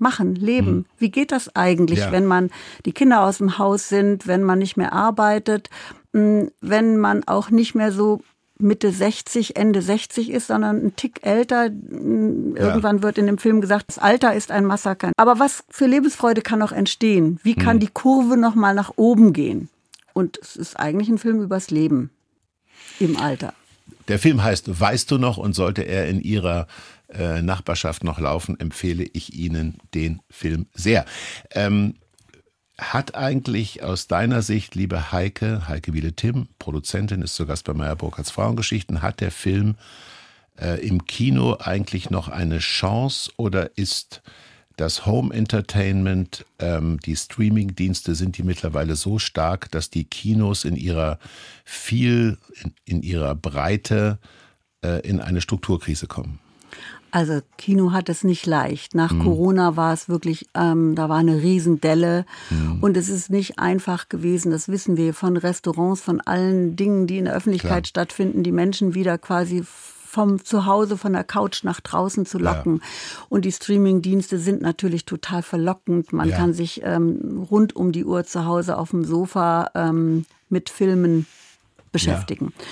machen, leben. Hm. Wie geht das eigentlich, ja. wenn man die Kinder aus dem Haus sind, wenn man nicht mehr arbeitet, hm, wenn man auch nicht mehr so Mitte 60, Ende 60 ist, sondern ein Tick älter. Hm, irgendwann ja. wird in dem Film gesagt, das Alter ist ein Massaker. Aber was für Lebensfreude kann noch entstehen? Wie kann hm. die Kurve noch mal nach oben gehen? Und es ist eigentlich ein Film übers Leben im Alter. Der Film heißt Weißt du noch und sollte er in ihrer äh, Nachbarschaft noch laufen, empfehle ich Ihnen den Film sehr. Ähm, hat eigentlich aus deiner Sicht, liebe Heike, Heike Wiele-Tim, Produzentin, ist zu Gast bei Meyer Burkhardts Frauengeschichten, hat der Film äh, im Kino eigentlich noch eine Chance oder ist das Home Entertainment, ähm, die Streaming-Dienste sind die mittlerweile so stark, dass die Kinos in ihrer viel, in, in ihrer Breite äh, in eine Strukturkrise kommen? Also Kino hat es nicht leicht. Nach mhm. Corona war es wirklich, ähm, da war eine Riesendelle mhm. und es ist nicht einfach gewesen, das wissen wir von Restaurants, von allen Dingen, die in der Öffentlichkeit Klar. stattfinden, die Menschen wieder quasi vom Zuhause, von der Couch nach draußen zu locken. Ja. Und die Streaming-Dienste sind natürlich total verlockend. Man ja. kann sich ähm, rund um die Uhr zu Hause auf dem Sofa ähm, mit Filmen beschäftigen. Ja.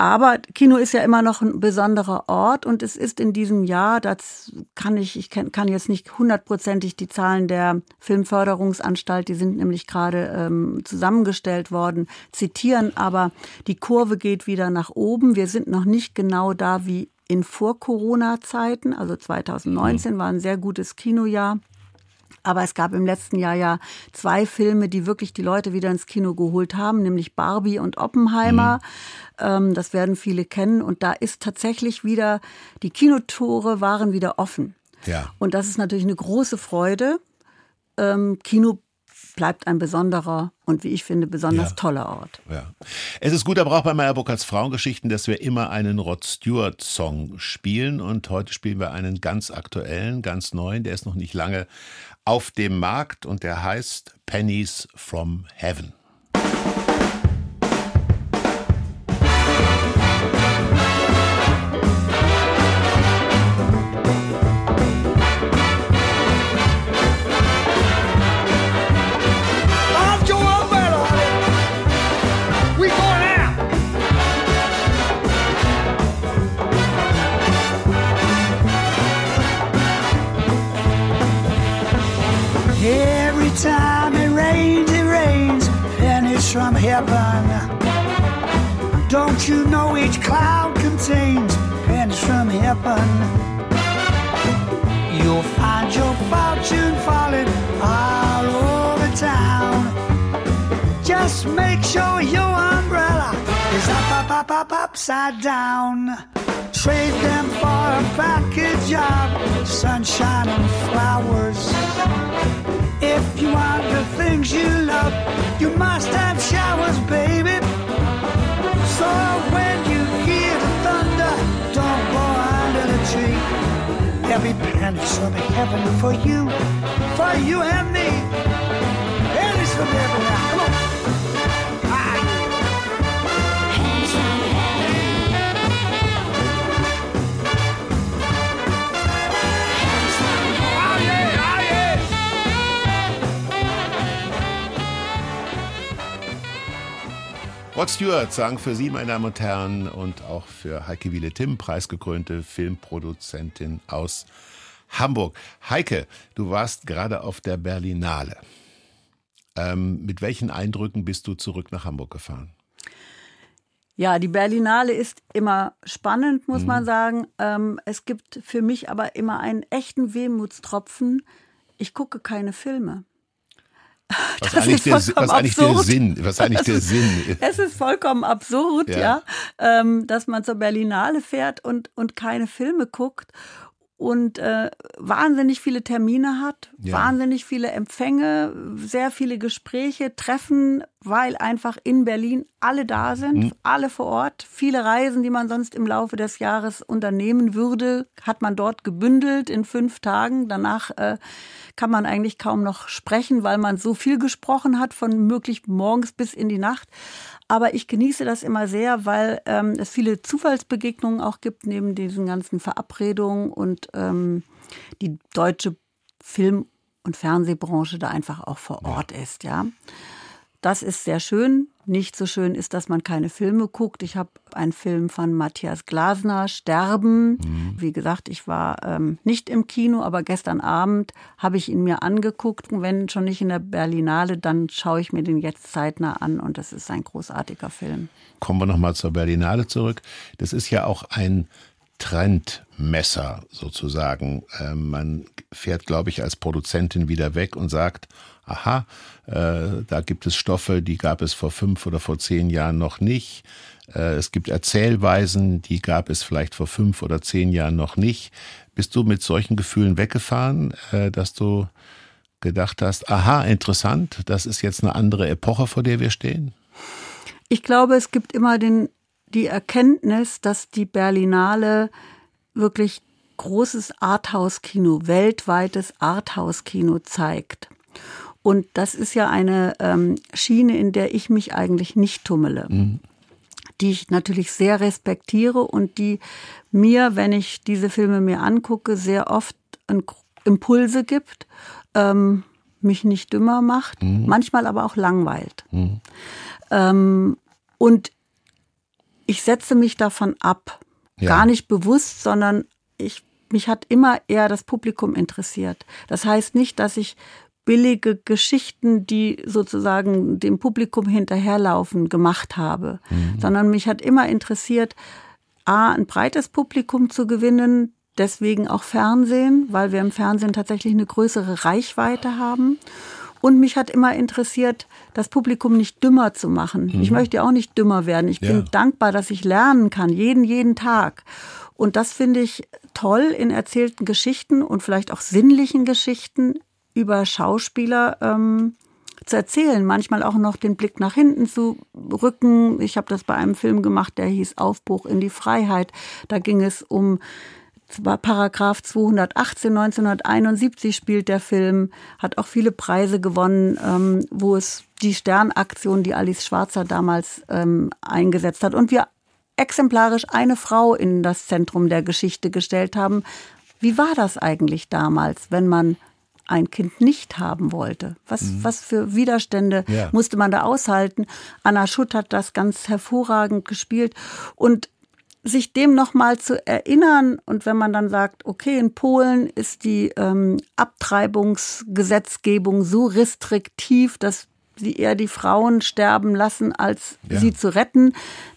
Aber Kino ist ja immer noch ein besonderer Ort und es ist in diesem Jahr, das kann ich, ich kann jetzt nicht hundertprozentig die Zahlen der Filmförderungsanstalt, die sind nämlich gerade ähm, zusammengestellt worden, zitieren, aber die Kurve geht wieder nach oben. Wir sind noch nicht genau da wie in Vor-Corona-Zeiten, also 2019 war ein sehr gutes Kinojahr. Aber es gab im letzten Jahr ja zwei Filme, die wirklich die Leute wieder ins Kino geholt haben, nämlich Barbie und Oppenheimer. Mhm. Ähm, das werden viele kennen. Und da ist tatsächlich wieder, die Kinotore waren wieder offen. Ja. Und das ist natürlich eine große Freude. Ähm, Kino bleibt ein besonderer und wie ich finde besonders ja. toller Ort. Ja. Es ist gut, aber auch bei Meyer Burkhardts Frauengeschichten, dass wir immer einen Rod Stewart Song spielen und heute spielen wir einen ganz aktuellen, ganz neuen, der ist noch nicht lange auf dem Markt und der heißt Pennies from Heaven. Don't you know each cloud contains pennies from heaven? You'll find your fortune falling all over town. Just make sure your umbrella is up, up, up, up, upside down. Trade them for a package of sunshine and flowers. If you want the things you love, you must have showers, baby. So when you hear the thunder, don't go under the tree. Every penny's from heaven for you, for you and me. Pennies from heaven now. Come on. Rod Stewart sang für Sie, meine Damen und Herren, und auch für Heike Wiele Tim, preisgekrönte Filmproduzentin aus Hamburg. Heike, du warst gerade auf der Berlinale. Ähm, mit welchen Eindrücken bist du zurück nach Hamburg gefahren? Ja, die Berlinale ist immer spannend, muss mhm. man sagen. Ähm, es gibt für mich aber immer einen echten Wehmutstropfen. Ich gucke keine Filme. Was eigentlich, der, was eigentlich der Sinn? Was eigentlich der Sinn? Es ist vollkommen absurd, ja, ja ähm, dass man zur Berlinale fährt und, und keine Filme guckt und äh, wahnsinnig viele Termine hat, ja. wahnsinnig viele Empfänge, sehr viele Gespräche, Treffen, weil einfach in Berlin alle da sind, mhm. alle vor Ort. Viele Reisen, die man sonst im Laufe des Jahres unternehmen würde, hat man dort gebündelt in fünf Tagen. Danach äh, kann man eigentlich kaum noch sprechen, weil man so viel gesprochen hat, von möglich morgens bis in die Nacht. Aber ich genieße das immer sehr, weil ähm, es viele Zufallsbegegnungen auch gibt, neben diesen ganzen Verabredungen und ähm, die deutsche Film- und Fernsehbranche da einfach auch vor Ort ist, ja. Das ist sehr schön. Nicht so schön ist, dass man keine Filme guckt. Ich habe einen Film von Matthias Glasner, Sterben. Mhm. Wie gesagt, ich war ähm, nicht im Kino, aber gestern Abend habe ich ihn mir angeguckt. Und wenn schon nicht in der Berlinale, dann schaue ich mir den jetzt zeitnah an und das ist ein großartiger Film. Kommen wir nochmal zur Berlinale zurück. Das ist ja auch ein Trendmesser sozusagen. Ähm, man fährt, glaube ich, als Produzentin wieder weg und sagt, aha, äh, da gibt es Stoffe, die gab es vor fünf oder vor zehn Jahren noch nicht. Äh, es gibt Erzählweisen, die gab es vielleicht vor fünf oder zehn Jahren noch nicht. Bist du mit solchen Gefühlen weggefahren, äh, dass du gedacht hast, aha, interessant, das ist jetzt eine andere Epoche, vor der wir stehen? Ich glaube, es gibt immer den, die Erkenntnis, dass die Berlinale wirklich großes Arthouse-Kino, weltweites Arthouse-Kino zeigt. Und das ist ja eine ähm, Schiene, in der ich mich eigentlich nicht tummele. Mhm. Die ich natürlich sehr respektiere und die mir, wenn ich diese Filme mir angucke, sehr oft Impulse gibt, ähm, mich nicht dümmer macht, mhm. manchmal aber auch langweilt. Mhm. Ähm, und ich setze mich davon ab. Ja. Gar nicht bewusst, sondern ich, mich hat immer eher das Publikum interessiert. Das heißt nicht, dass ich billige Geschichten, die sozusagen dem Publikum hinterherlaufen, gemacht habe, mhm. sondern mich hat immer interessiert, A, ein breites Publikum zu gewinnen, deswegen auch Fernsehen, weil wir im Fernsehen tatsächlich eine größere Reichweite haben. Und mich hat immer interessiert, das Publikum nicht dümmer zu machen. Mhm. Ich möchte auch nicht dümmer werden. Ich ja. bin dankbar, dass ich lernen kann, jeden, jeden Tag. Und das finde ich toll in erzählten Geschichten und vielleicht auch sinnlichen Geschichten über Schauspieler ähm, zu erzählen, manchmal auch noch den Blick nach hinten zu rücken. Ich habe das bei einem Film gemacht, der hieß Aufbruch in die Freiheit. Da ging es um Paragraph 218 1971 spielt der Film, hat auch viele Preise gewonnen, ähm, wo es die Sternaktion, die Alice Schwarzer damals ähm, eingesetzt hat und wir exemplarisch eine Frau in das Zentrum der Geschichte gestellt haben. Wie war das eigentlich damals, wenn man ein Kind nicht haben wollte. Was, mhm. was für Widerstände ja. musste man da aushalten? Anna Schutt hat das ganz hervorragend gespielt und sich dem nochmal zu erinnern und wenn man dann sagt, okay, in Polen ist die ähm, Abtreibungsgesetzgebung so restriktiv, dass sie eher die Frauen sterben lassen, als ja. sie zu retten,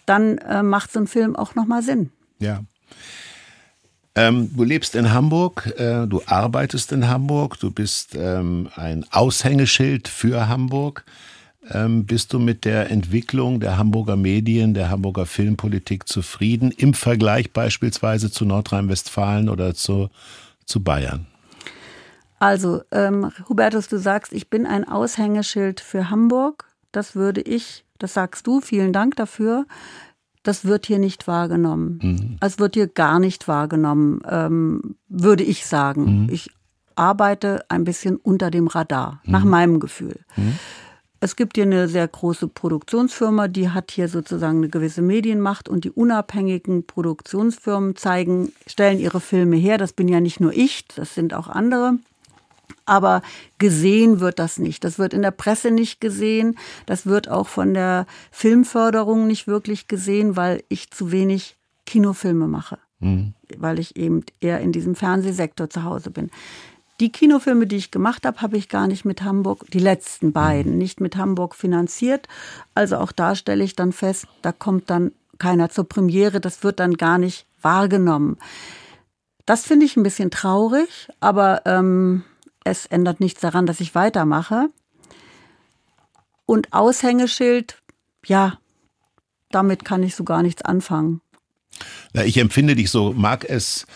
dann äh, macht so ein Film auch nochmal Sinn. Ja. Ähm, du lebst in Hamburg, äh, du arbeitest in Hamburg, du bist ähm, ein Aushängeschild für Hamburg. Ähm, bist du mit der Entwicklung der Hamburger Medien, der Hamburger Filmpolitik zufrieden im Vergleich beispielsweise zu Nordrhein-Westfalen oder zu, zu Bayern? Also, ähm, Hubertus, du sagst, ich bin ein Aushängeschild für Hamburg. Das würde ich, das sagst du, vielen Dank dafür das wird hier nicht wahrgenommen. Mhm. Es wird hier gar nicht wahrgenommen, ähm, würde ich sagen. Mhm. Ich arbeite ein bisschen unter dem Radar, mhm. nach meinem Gefühl. Mhm. Es gibt hier eine sehr große Produktionsfirma, die hat hier sozusagen eine gewisse Medienmacht und die unabhängigen Produktionsfirmen zeigen, stellen ihre Filme her. Das bin ja nicht nur ich, das sind auch andere. Aber gesehen wird das nicht. Das wird in der Presse nicht gesehen. Das wird auch von der Filmförderung nicht wirklich gesehen, weil ich zu wenig Kinofilme mache. Mhm. Weil ich eben eher in diesem Fernsehsektor zu Hause bin. Die Kinofilme, die ich gemacht habe, habe ich gar nicht mit Hamburg, die letzten beiden, nicht mit Hamburg finanziert. Also auch da stelle ich dann fest, da kommt dann keiner zur Premiere, das wird dann gar nicht wahrgenommen. Das finde ich ein bisschen traurig, aber ähm, es ändert nichts daran, dass ich weitermache. Und Aushängeschild, ja, damit kann ich so gar nichts anfangen. Na, ich empfinde dich so, mag es,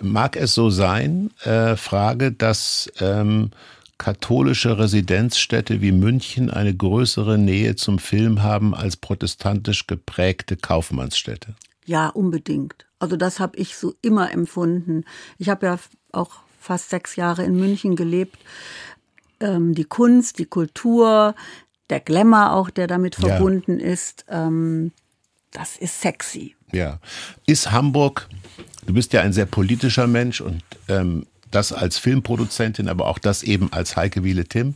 mag es so sein, äh, Frage, dass ähm, katholische Residenzstädte wie München eine größere Nähe zum Film haben als protestantisch geprägte Kaufmannsstädte? Ja, unbedingt. Also das habe ich so immer empfunden. Ich habe ja auch fast sechs Jahre in München gelebt. Ähm, die Kunst, die Kultur, der Glamour auch, der damit verbunden ja. ist, ähm, das ist sexy. Ja. Ist Hamburg, du bist ja ein sehr politischer Mensch und ähm, das als Filmproduzentin, aber auch das eben als Heike Wiele Tim.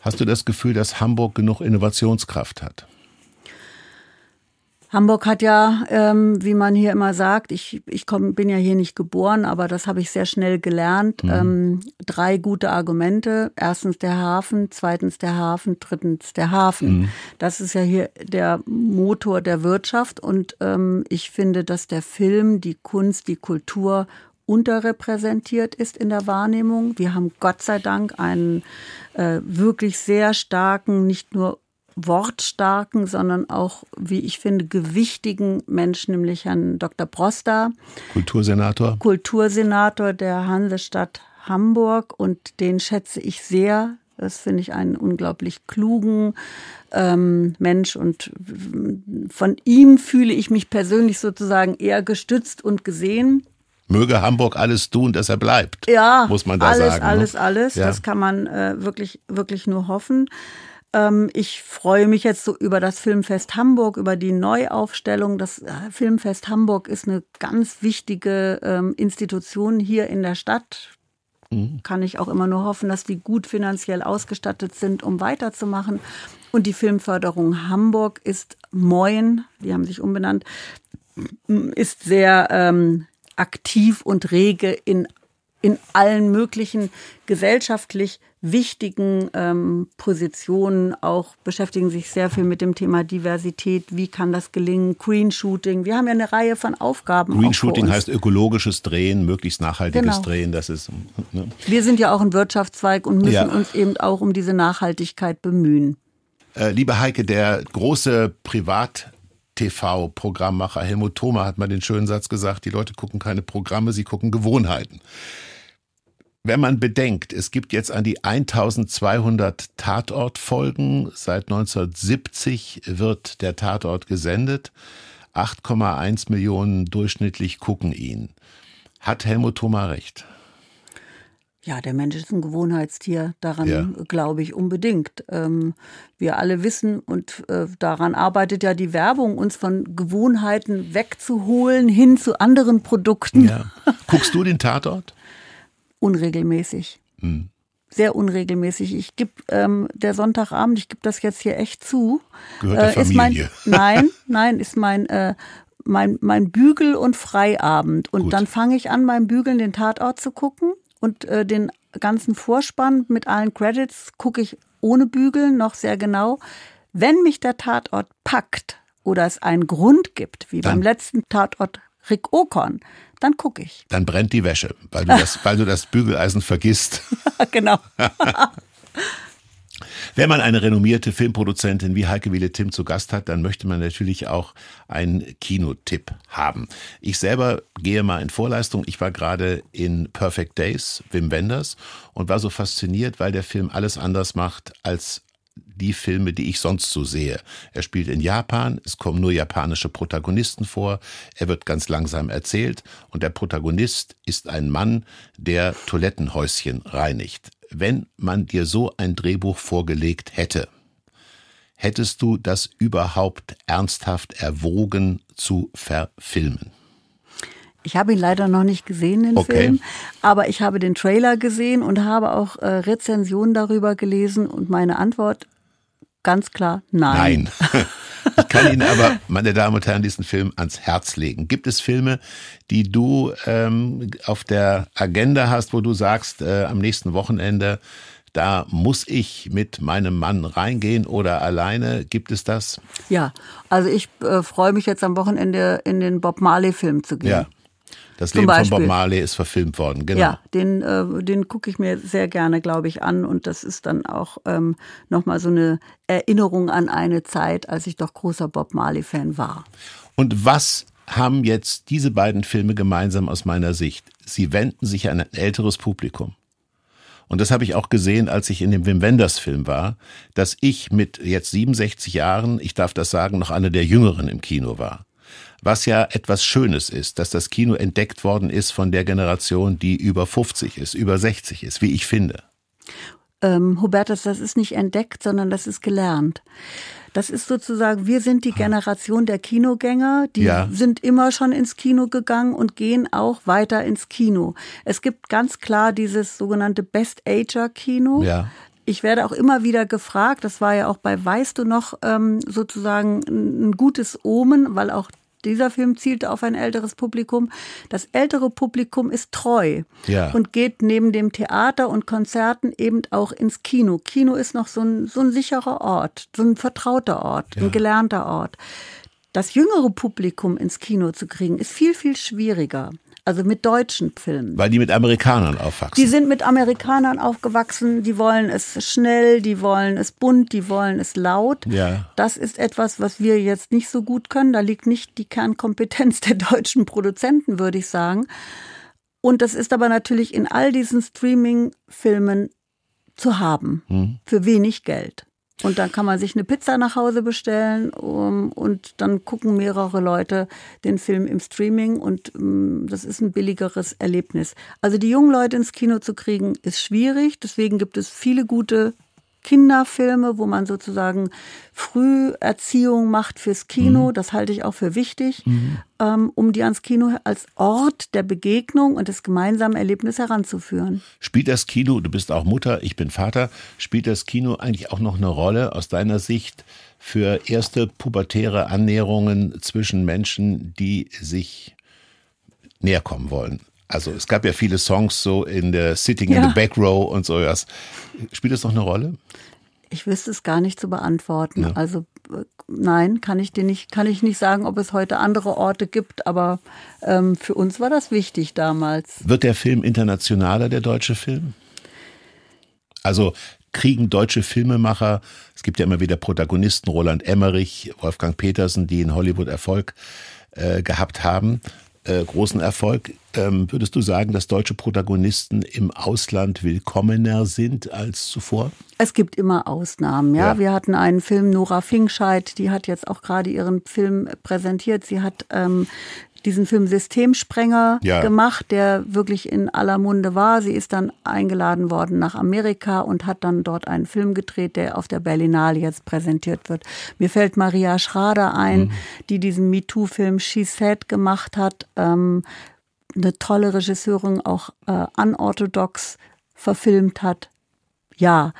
Hast du das Gefühl, dass Hamburg genug Innovationskraft hat? Hamburg hat ja, ähm, wie man hier immer sagt, ich, ich komm, bin ja hier nicht geboren, aber das habe ich sehr schnell gelernt. Mhm. Ähm, drei gute Argumente. Erstens der Hafen, zweitens der Hafen, drittens der Hafen. Mhm. Das ist ja hier der Motor der Wirtschaft und ähm, ich finde, dass der Film, die Kunst, die Kultur unterrepräsentiert ist in der Wahrnehmung. Wir haben Gott sei Dank einen äh, wirklich sehr starken, nicht nur wortstarken, sondern auch, wie ich finde, gewichtigen Menschen, nämlich Herrn Dr. Proster. Kultursenator. Kultursenator der Hansestadt Hamburg und den schätze ich sehr. Das finde ich einen unglaublich klugen ähm, Mensch und von ihm fühle ich mich persönlich sozusagen eher gestützt und gesehen. Möge Hamburg alles tun, dass er bleibt. Ja, muss man da alles, sagen. Alles, alles, alles. Ja. Das kann man äh, wirklich, wirklich nur hoffen. Ähm, ich freue mich jetzt so über das Filmfest Hamburg, über die Neuaufstellung. Das äh, Filmfest Hamburg ist eine ganz wichtige ähm, Institution hier in der Stadt. Mhm. Kann ich auch immer nur hoffen, dass die gut finanziell ausgestattet sind, um weiterzumachen. Und die Filmförderung Hamburg ist Moin, die haben sich umbenannt, ist sehr ähm, aktiv und rege in, in allen möglichen gesellschaftlich wichtigen ähm, Positionen, auch beschäftigen sich sehr viel mit dem Thema Diversität. Wie kann das gelingen? Green Shooting. Wir haben ja eine Reihe von Aufgaben. Green Shooting heißt ökologisches Drehen, möglichst nachhaltiges genau. Drehen. Das ist. Ne? Wir sind ja auch ein Wirtschaftszweig und müssen ja. uns eben auch um diese Nachhaltigkeit bemühen. Äh, liebe Heike, der große Privat TV-Programmmacher Helmut Thoma hat mal den schönen Satz gesagt, die Leute gucken keine Programme, sie gucken Gewohnheiten. Wenn man bedenkt, es gibt jetzt an die 1200 Tatortfolgen, seit 1970 wird der Tatort gesendet, 8,1 Millionen durchschnittlich gucken ihn. Hat Helmut Thoma recht? Ja, der Mensch ist ein Gewohnheitstier. Daran ja. glaube ich unbedingt. Ähm, wir alle wissen und äh, daran arbeitet ja die Werbung, uns von Gewohnheiten wegzuholen hin zu anderen Produkten. Ja. Guckst du den Tatort? unregelmäßig. Hm. Sehr unregelmäßig. Ich gebe ähm, der Sonntagabend, ich gebe das jetzt hier echt zu. Gehört der äh, Familie. Mein, nein, nein, ist mein äh, mein, mein Bügel- und Freiabend. Und Gut. dann fange ich an, beim Bügeln den Tatort zu gucken und äh, den ganzen Vorspann mit allen Credits gucke ich ohne Bügeln noch sehr genau. Wenn mich der Tatort packt oder es einen Grund gibt, wie dann. beim letzten Tatort Rick Okon, dann gucke ich. Dann brennt die Wäsche, weil du das, weil du das Bügeleisen vergisst. genau. Wenn man eine renommierte Filmproduzentin wie Heike Wiele Tim zu Gast hat, dann möchte man natürlich auch einen Kinotipp haben. Ich selber gehe mal in Vorleistung. Ich war gerade in Perfect Days, Wim Wenders, und war so fasziniert, weil der Film alles anders macht als die Filme, die ich sonst so sehe. Er spielt in Japan, es kommen nur japanische Protagonisten vor, er wird ganz langsam erzählt und der Protagonist ist ein Mann, der Toilettenhäuschen reinigt. Wenn man dir so ein Drehbuch vorgelegt hätte, hättest du das überhaupt ernsthaft erwogen zu verfilmen? Ich habe ihn leider noch nicht gesehen, den Okay. Film, aber ich habe den Trailer gesehen und habe auch äh, Rezensionen darüber gelesen und meine Antwort ganz klar nein. Nein. Ich kann Ihnen aber, meine Damen und Herren, diesen Film ans Herz legen. Gibt es Filme, die du ähm, auf der Agenda hast, wo du sagst, äh, am nächsten Wochenende, da muss ich mit meinem Mann reingehen oder alleine? Gibt es das? Ja, also ich äh, freue mich jetzt am Wochenende in den Bob Marley-Film zu gehen. Ja. Das Zum Leben von Bob Beispiel. Marley ist verfilmt worden, genau. Ja, den, äh, den gucke ich mir sehr gerne, glaube ich, an. Und das ist dann auch ähm, nochmal so eine Erinnerung an eine Zeit, als ich doch großer Bob Marley-Fan war. Und was haben jetzt diese beiden Filme gemeinsam aus meiner Sicht? Sie wenden sich an ein älteres Publikum. Und das habe ich auch gesehen, als ich in dem Wim Wenders Film war, dass ich mit jetzt 67 Jahren, ich darf das sagen, noch einer der Jüngeren im Kino war. Was ja etwas Schönes ist, dass das Kino entdeckt worden ist von der Generation, die über 50 ist, über 60 ist, wie ich finde. Ähm, Hubertus, das ist nicht entdeckt, sondern das ist gelernt. Das ist sozusagen, wir sind die Generation der Kinogänger, die Ja. sind immer schon ins Kino gegangen und gehen auch weiter ins Kino. Es gibt ganz klar dieses sogenannte Best-Ager-Kino. Ja. Ich werde auch immer wieder gefragt, das war ja auch bei Weißt du noch ähm, sozusagen ein ein gutes Omen, weil auch dieser Film zielte auf ein älteres Publikum. Das ältere Publikum ist treu Ja. und geht neben dem Theater und Konzerten eben auch ins Kino. Kino ist noch so ein, so ein sicherer Ort, so ein vertrauter Ort, ein gelernter Ort. Das jüngere Publikum ins Kino zu kriegen, ist viel, viel schwieriger. Also mit deutschen Filmen. Weil die mit Amerikanern aufwachsen. Die sind mit Amerikanern aufgewachsen, die wollen es schnell, die wollen es bunt, die wollen es laut. Ja. Das ist etwas, was wir jetzt nicht so gut können. Da liegt nicht die Kernkompetenz der deutschen Produzenten, würde ich sagen. Und das ist aber natürlich in all diesen Streaming-Filmen zu haben, für wenig Geld. Und dann kann man sich eine Pizza nach Hause bestellen um, und dann gucken mehrere Leute den Film im Streaming und um, das ist ein billigeres Erlebnis. Also die jungen Leute ins Kino zu kriegen, ist schwierig. Deswegen gibt es viele gute Kinderfilme, wo man sozusagen Früherziehung macht fürs Kino. Das halte ich auch für wichtig, ähm, um die ans Kino als Ort der Begegnung und des gemeinsamen Erlebnisses heranzuführen. Spielt das Kino, du bist auch Mutter, ich bin Vater, spielt das Kino eigentlich auch noch eine Rolle aus deiner Sicht für erste pubertäre Annäherungen zwischen Menschen, die sich näher kommen wollen? Also es gab ja viele Songs so in der Sitting in Ja. the Back Row und so was. Spielt das noch eine Rolle? Ich wüsste es gar nicht zu beantworten. Also äh, nein, kann ich dir nicht, kann ich nicht sagen, ob es heute andere Orte gibt, aber ähm, für uns war das wichtig damals. Wird der Film internationaler, der deutsche Film? Also kriegen deutsche Filmemacher, es gibt ja immer wieder Protagonisten, Roland Emmerich, Wolfgang Petersen, die in Hollywood Erfolg äh, gehabt haben, äh, großen Erfolg. Ähm, würdest du sagen, dass deutsche Protagonisten im Ausland willkommener sind als zuvor? Es gibt immer Ausnahmen, ja. Ja. Wir hatten einen Film, Nora Fingscheid, die hat jetzt auch gerade ihren Film präsentiert. Sie hat ähm, diesen Film Systemsprenger Ja. gemacht, der wirklich in aller Munde war. Sie ist dann eingeladen worden nach Amerika und hat dann dort einen Film gedreht, der auf der Berlinale jetzt präsentiert wird. Mir fällt Maria Schrader ein, die diesen MeToo-Film She Said gemacht hat. Ähm, eine tolle Regisseurin, auch äh, unorthodox verfilmt hat. Ja,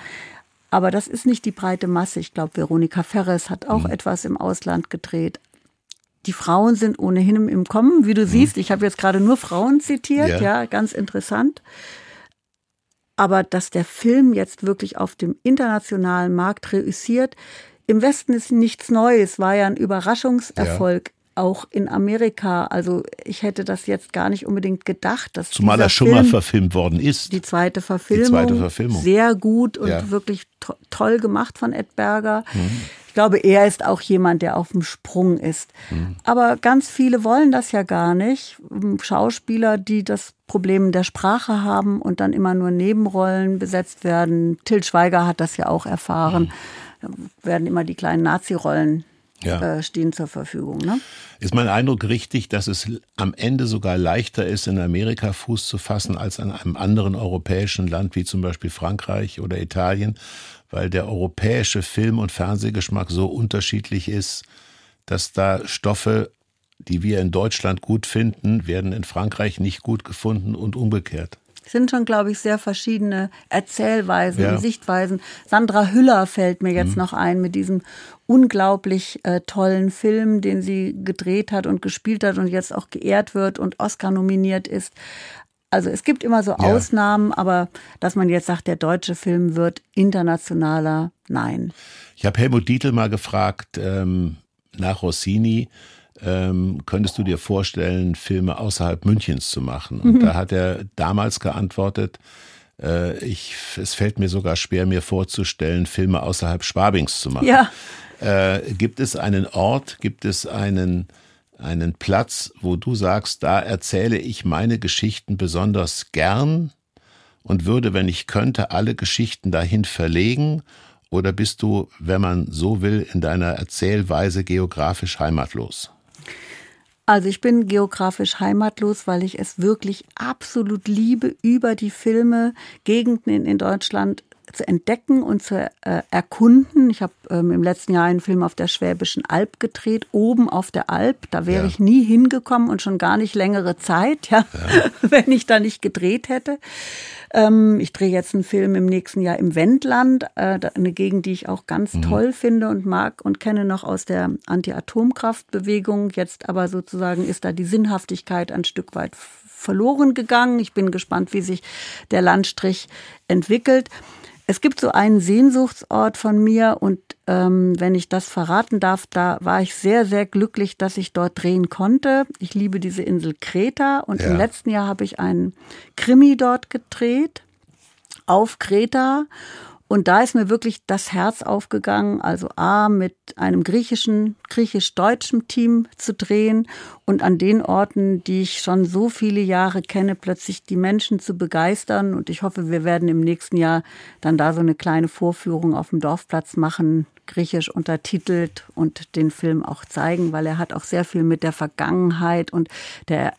aber das ist nicht die breite Masse. Ich glaube, Veronika Ferres hat auch etwas im Ausland gedreht. Die Frauen sind ohnehin im Kommen, wie du siehst. Ich habe jetzt gerade nur Frauen zitiert, Ja. ja. ganz interessant. Aber dass der Film jetzt wirklich auf dem internationalen Markt reüssiert, im Westen ist nichts Neues, war ja ein Überraschungserfolg. Auch in Amerika. Also ich hätte das jetzt gar nicht unbedingt gedacht, dass Zumal er schon mal Film- verfilmt worden ist. die zweite Verfilmung. zweite Verfilmung. Sehr gut und Ja. wirklich to toll gemacht von Ed Berger. Mhm. Ich glaube, er ist auch jemand, der auf dem Sprung ist. Mhm. Aber ganz viele wollen das ja gar nicht. Schauspieler, die das Problem der Sprache haben und dann immer nur Nebenrollen besetzt werden. Till Schweiger hat das ja auch erfahren. Da werden immer die kleinen Nazi-Rollen Mhm. Ja. äh, stehen zur Verfügung. Ne? Ist mein Eindruck richtig, dass es am Ende sogar leichter ist, in Amerika Fuß zu fassen als an einem anderen europäischen Land, wie zum Beispiel Frankreich oder Italien, weil der europäische Film- und Fernsehgeschmack so unterschiedlich ist, dass da Stoffe, die wir in Deutschland gut finden, werden in Frankreich nicht gut gefunden und umgekehrt. Es sind schon, glaube ich, sehr verschiedene Erzählweisen ja. und Sichtweisen. Sandra Hüller fällt mir jetzt mhm. noch ein mit diesem unglaublich äh, tollen Film, den sie gedreht hat und gespielt hat und jetzt auch geehrt wird und Oscar nominiert ist. Also es gibt immer so ja. Ausnahmen, aber dass man jetzt sagt, der deutsche Film wird internationaler, nein. Ich habe Helmut Dietl mal gefragt ähm, nach Rossini, ähm, könntest du dir vorstellen, Filme außerhalb Münchens zu machen? Und mhm. da hat er damals geantwortet, äh, ich, es fällt mir sogar schwer, mir vorzustellen, Filme außerhalb Schwabings zu machen. Ja. Äh, gibt es einen Ort, gibt es einen einen Platz, wo du sagst, da erzähle ich meine Geschichten besonders gern und würde, wenn ich könnte, alle Geschichten dahin verlegen? Oder bist du, wenn man so will, in deiner Erzählweise geografisch heimatlos? Also ich bin geografisch heimatlos, weil ich es wirklich absolut liebe, über die Filme Gegenden in, Deutschland zu entdecken und zu äh, erkunden. Ich habe ähm, im letzten Jahr einen Film auf der Schwäbischen Alb gedreht, oben auf der Alb. Da wäre ja. ich nie hingekommen und schon gar nicht längere Zeit, ja, ja. wenn ich da nicht gedreht hätte. Ähm, ich drehe jetzt einen Film im nächsten Jahr im Wendland, äh, eine Gegend, die ich auch ganz mhm. toll finde und mag und kenne noch aus der Anti-Atomkraftbewegung. Jetzt aber sozusagen ist da die Sinnhaftigkeit ein Stück weit verloren gegangen. Ich bin gespannt, wie sich der Landstrich entwickelt. Es gibt so einen Sehnsuchtsort von mir und ähm, wenn ich das verraten darf, da war ich sehr, sehr glücklich, dass ich dort drehen konnte. Ich liebe diese Insel Kreta und ja. im letzten Jahr habe ich einen Krimi dort gedreht auf Kreta und da ist mir wirklich das Herz aufgegangen, also A, mit einem griechischen, griechisch-deutschen Team zu drehen und an den Orten, die ich schon so viele Jahre kenne, plötzlich die Menschen zu begeistern. Und ich hoffe, wir werden im nächsten Jahr dann da so eine kleine Vorführung auf dem Dorfplatz machen, griechisch untertitelt und den Film auch zeigen, weil er hat auch sehr viel mit der Vergangenheit und der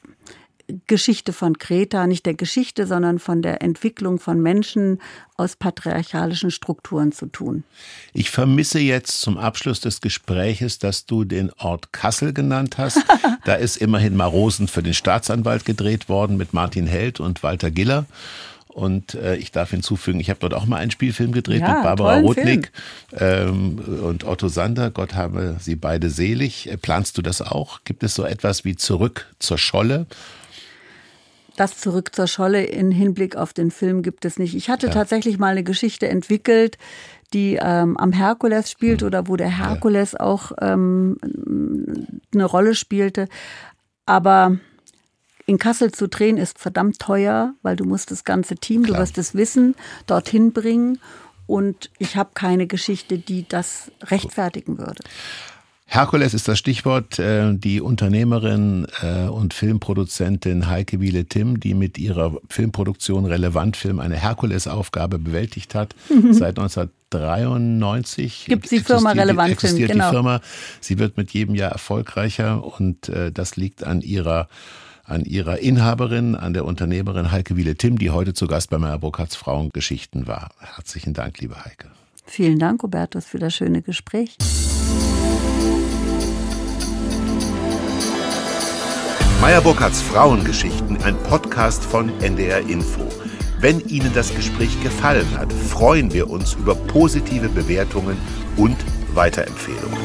Geschichte von Kreta, nicht der Geschichte, sondern von der Entwicklung von Menschen aus patriarchalischen Strukturen zu tun. Ich vermisse jetzt zum Abschluss des Gespräches, dass du den Ort Kassel genannt hast. da ist immerhin Marosen für den Staatsanwalt gedreht worden mit Martin Held und Walter Giller. Und äh, ich darf hinzufügen, ich habe dort auch mal einen Spielfilm gedreht ja, mit Barbara Rotnick ähm, und Otto Sander. Gott habe sie beide selig. Äh, planst du das auch? Gibt es so etwas wie Zurück zur Scholle? Das zurück zur Scholle in Hinblick auf den Film gibt es nicht. Ich hatte ja. tatsächlich mal eine Geschichte entwickelt, die ähm, am Herkules spielt mhm. oder wo der Herkules ja. auch ähm, eine Rolle spielte. Aber in Kassel zu drehen ist verdammt teuer, weil du musst das ganze Team, Klar. du wirst das Wissen dorthin bringen. Und ich habe keine Geschichte, die das rechtfertigen würde. Herkules ist das Stichwort. Äh, die Unternehmerin äh, und Filmproduzentin Heike Wiele-Timm, die mit ihrer Filmproduktion Relevant Film eine Herkules-Aufgabe bewältigt hat, mhm. seit 1993 gibt die Firma Relevant existiert Film, genau. die Firma. Sie wird mit jedem Jahr erfolgreicher und äh, das liegt an ihrer an ihrer Inhaberin, an der Unternehmerin Heike Wiele-Timm, die heute zu Gast bei Meyer Burkhardts Frauengeschichten war. Herzlichen Dank, liebe Heike. Vielen Dank, Robertus, für das schöne Gespräch. Meyer Burkhardts Frauengeschichten, ein Podcast von NDR Info. Wenn Ihnen das Gespräch gefallen hat, freuen wir uns über positive Bewertungen und Weiterempfehlungen.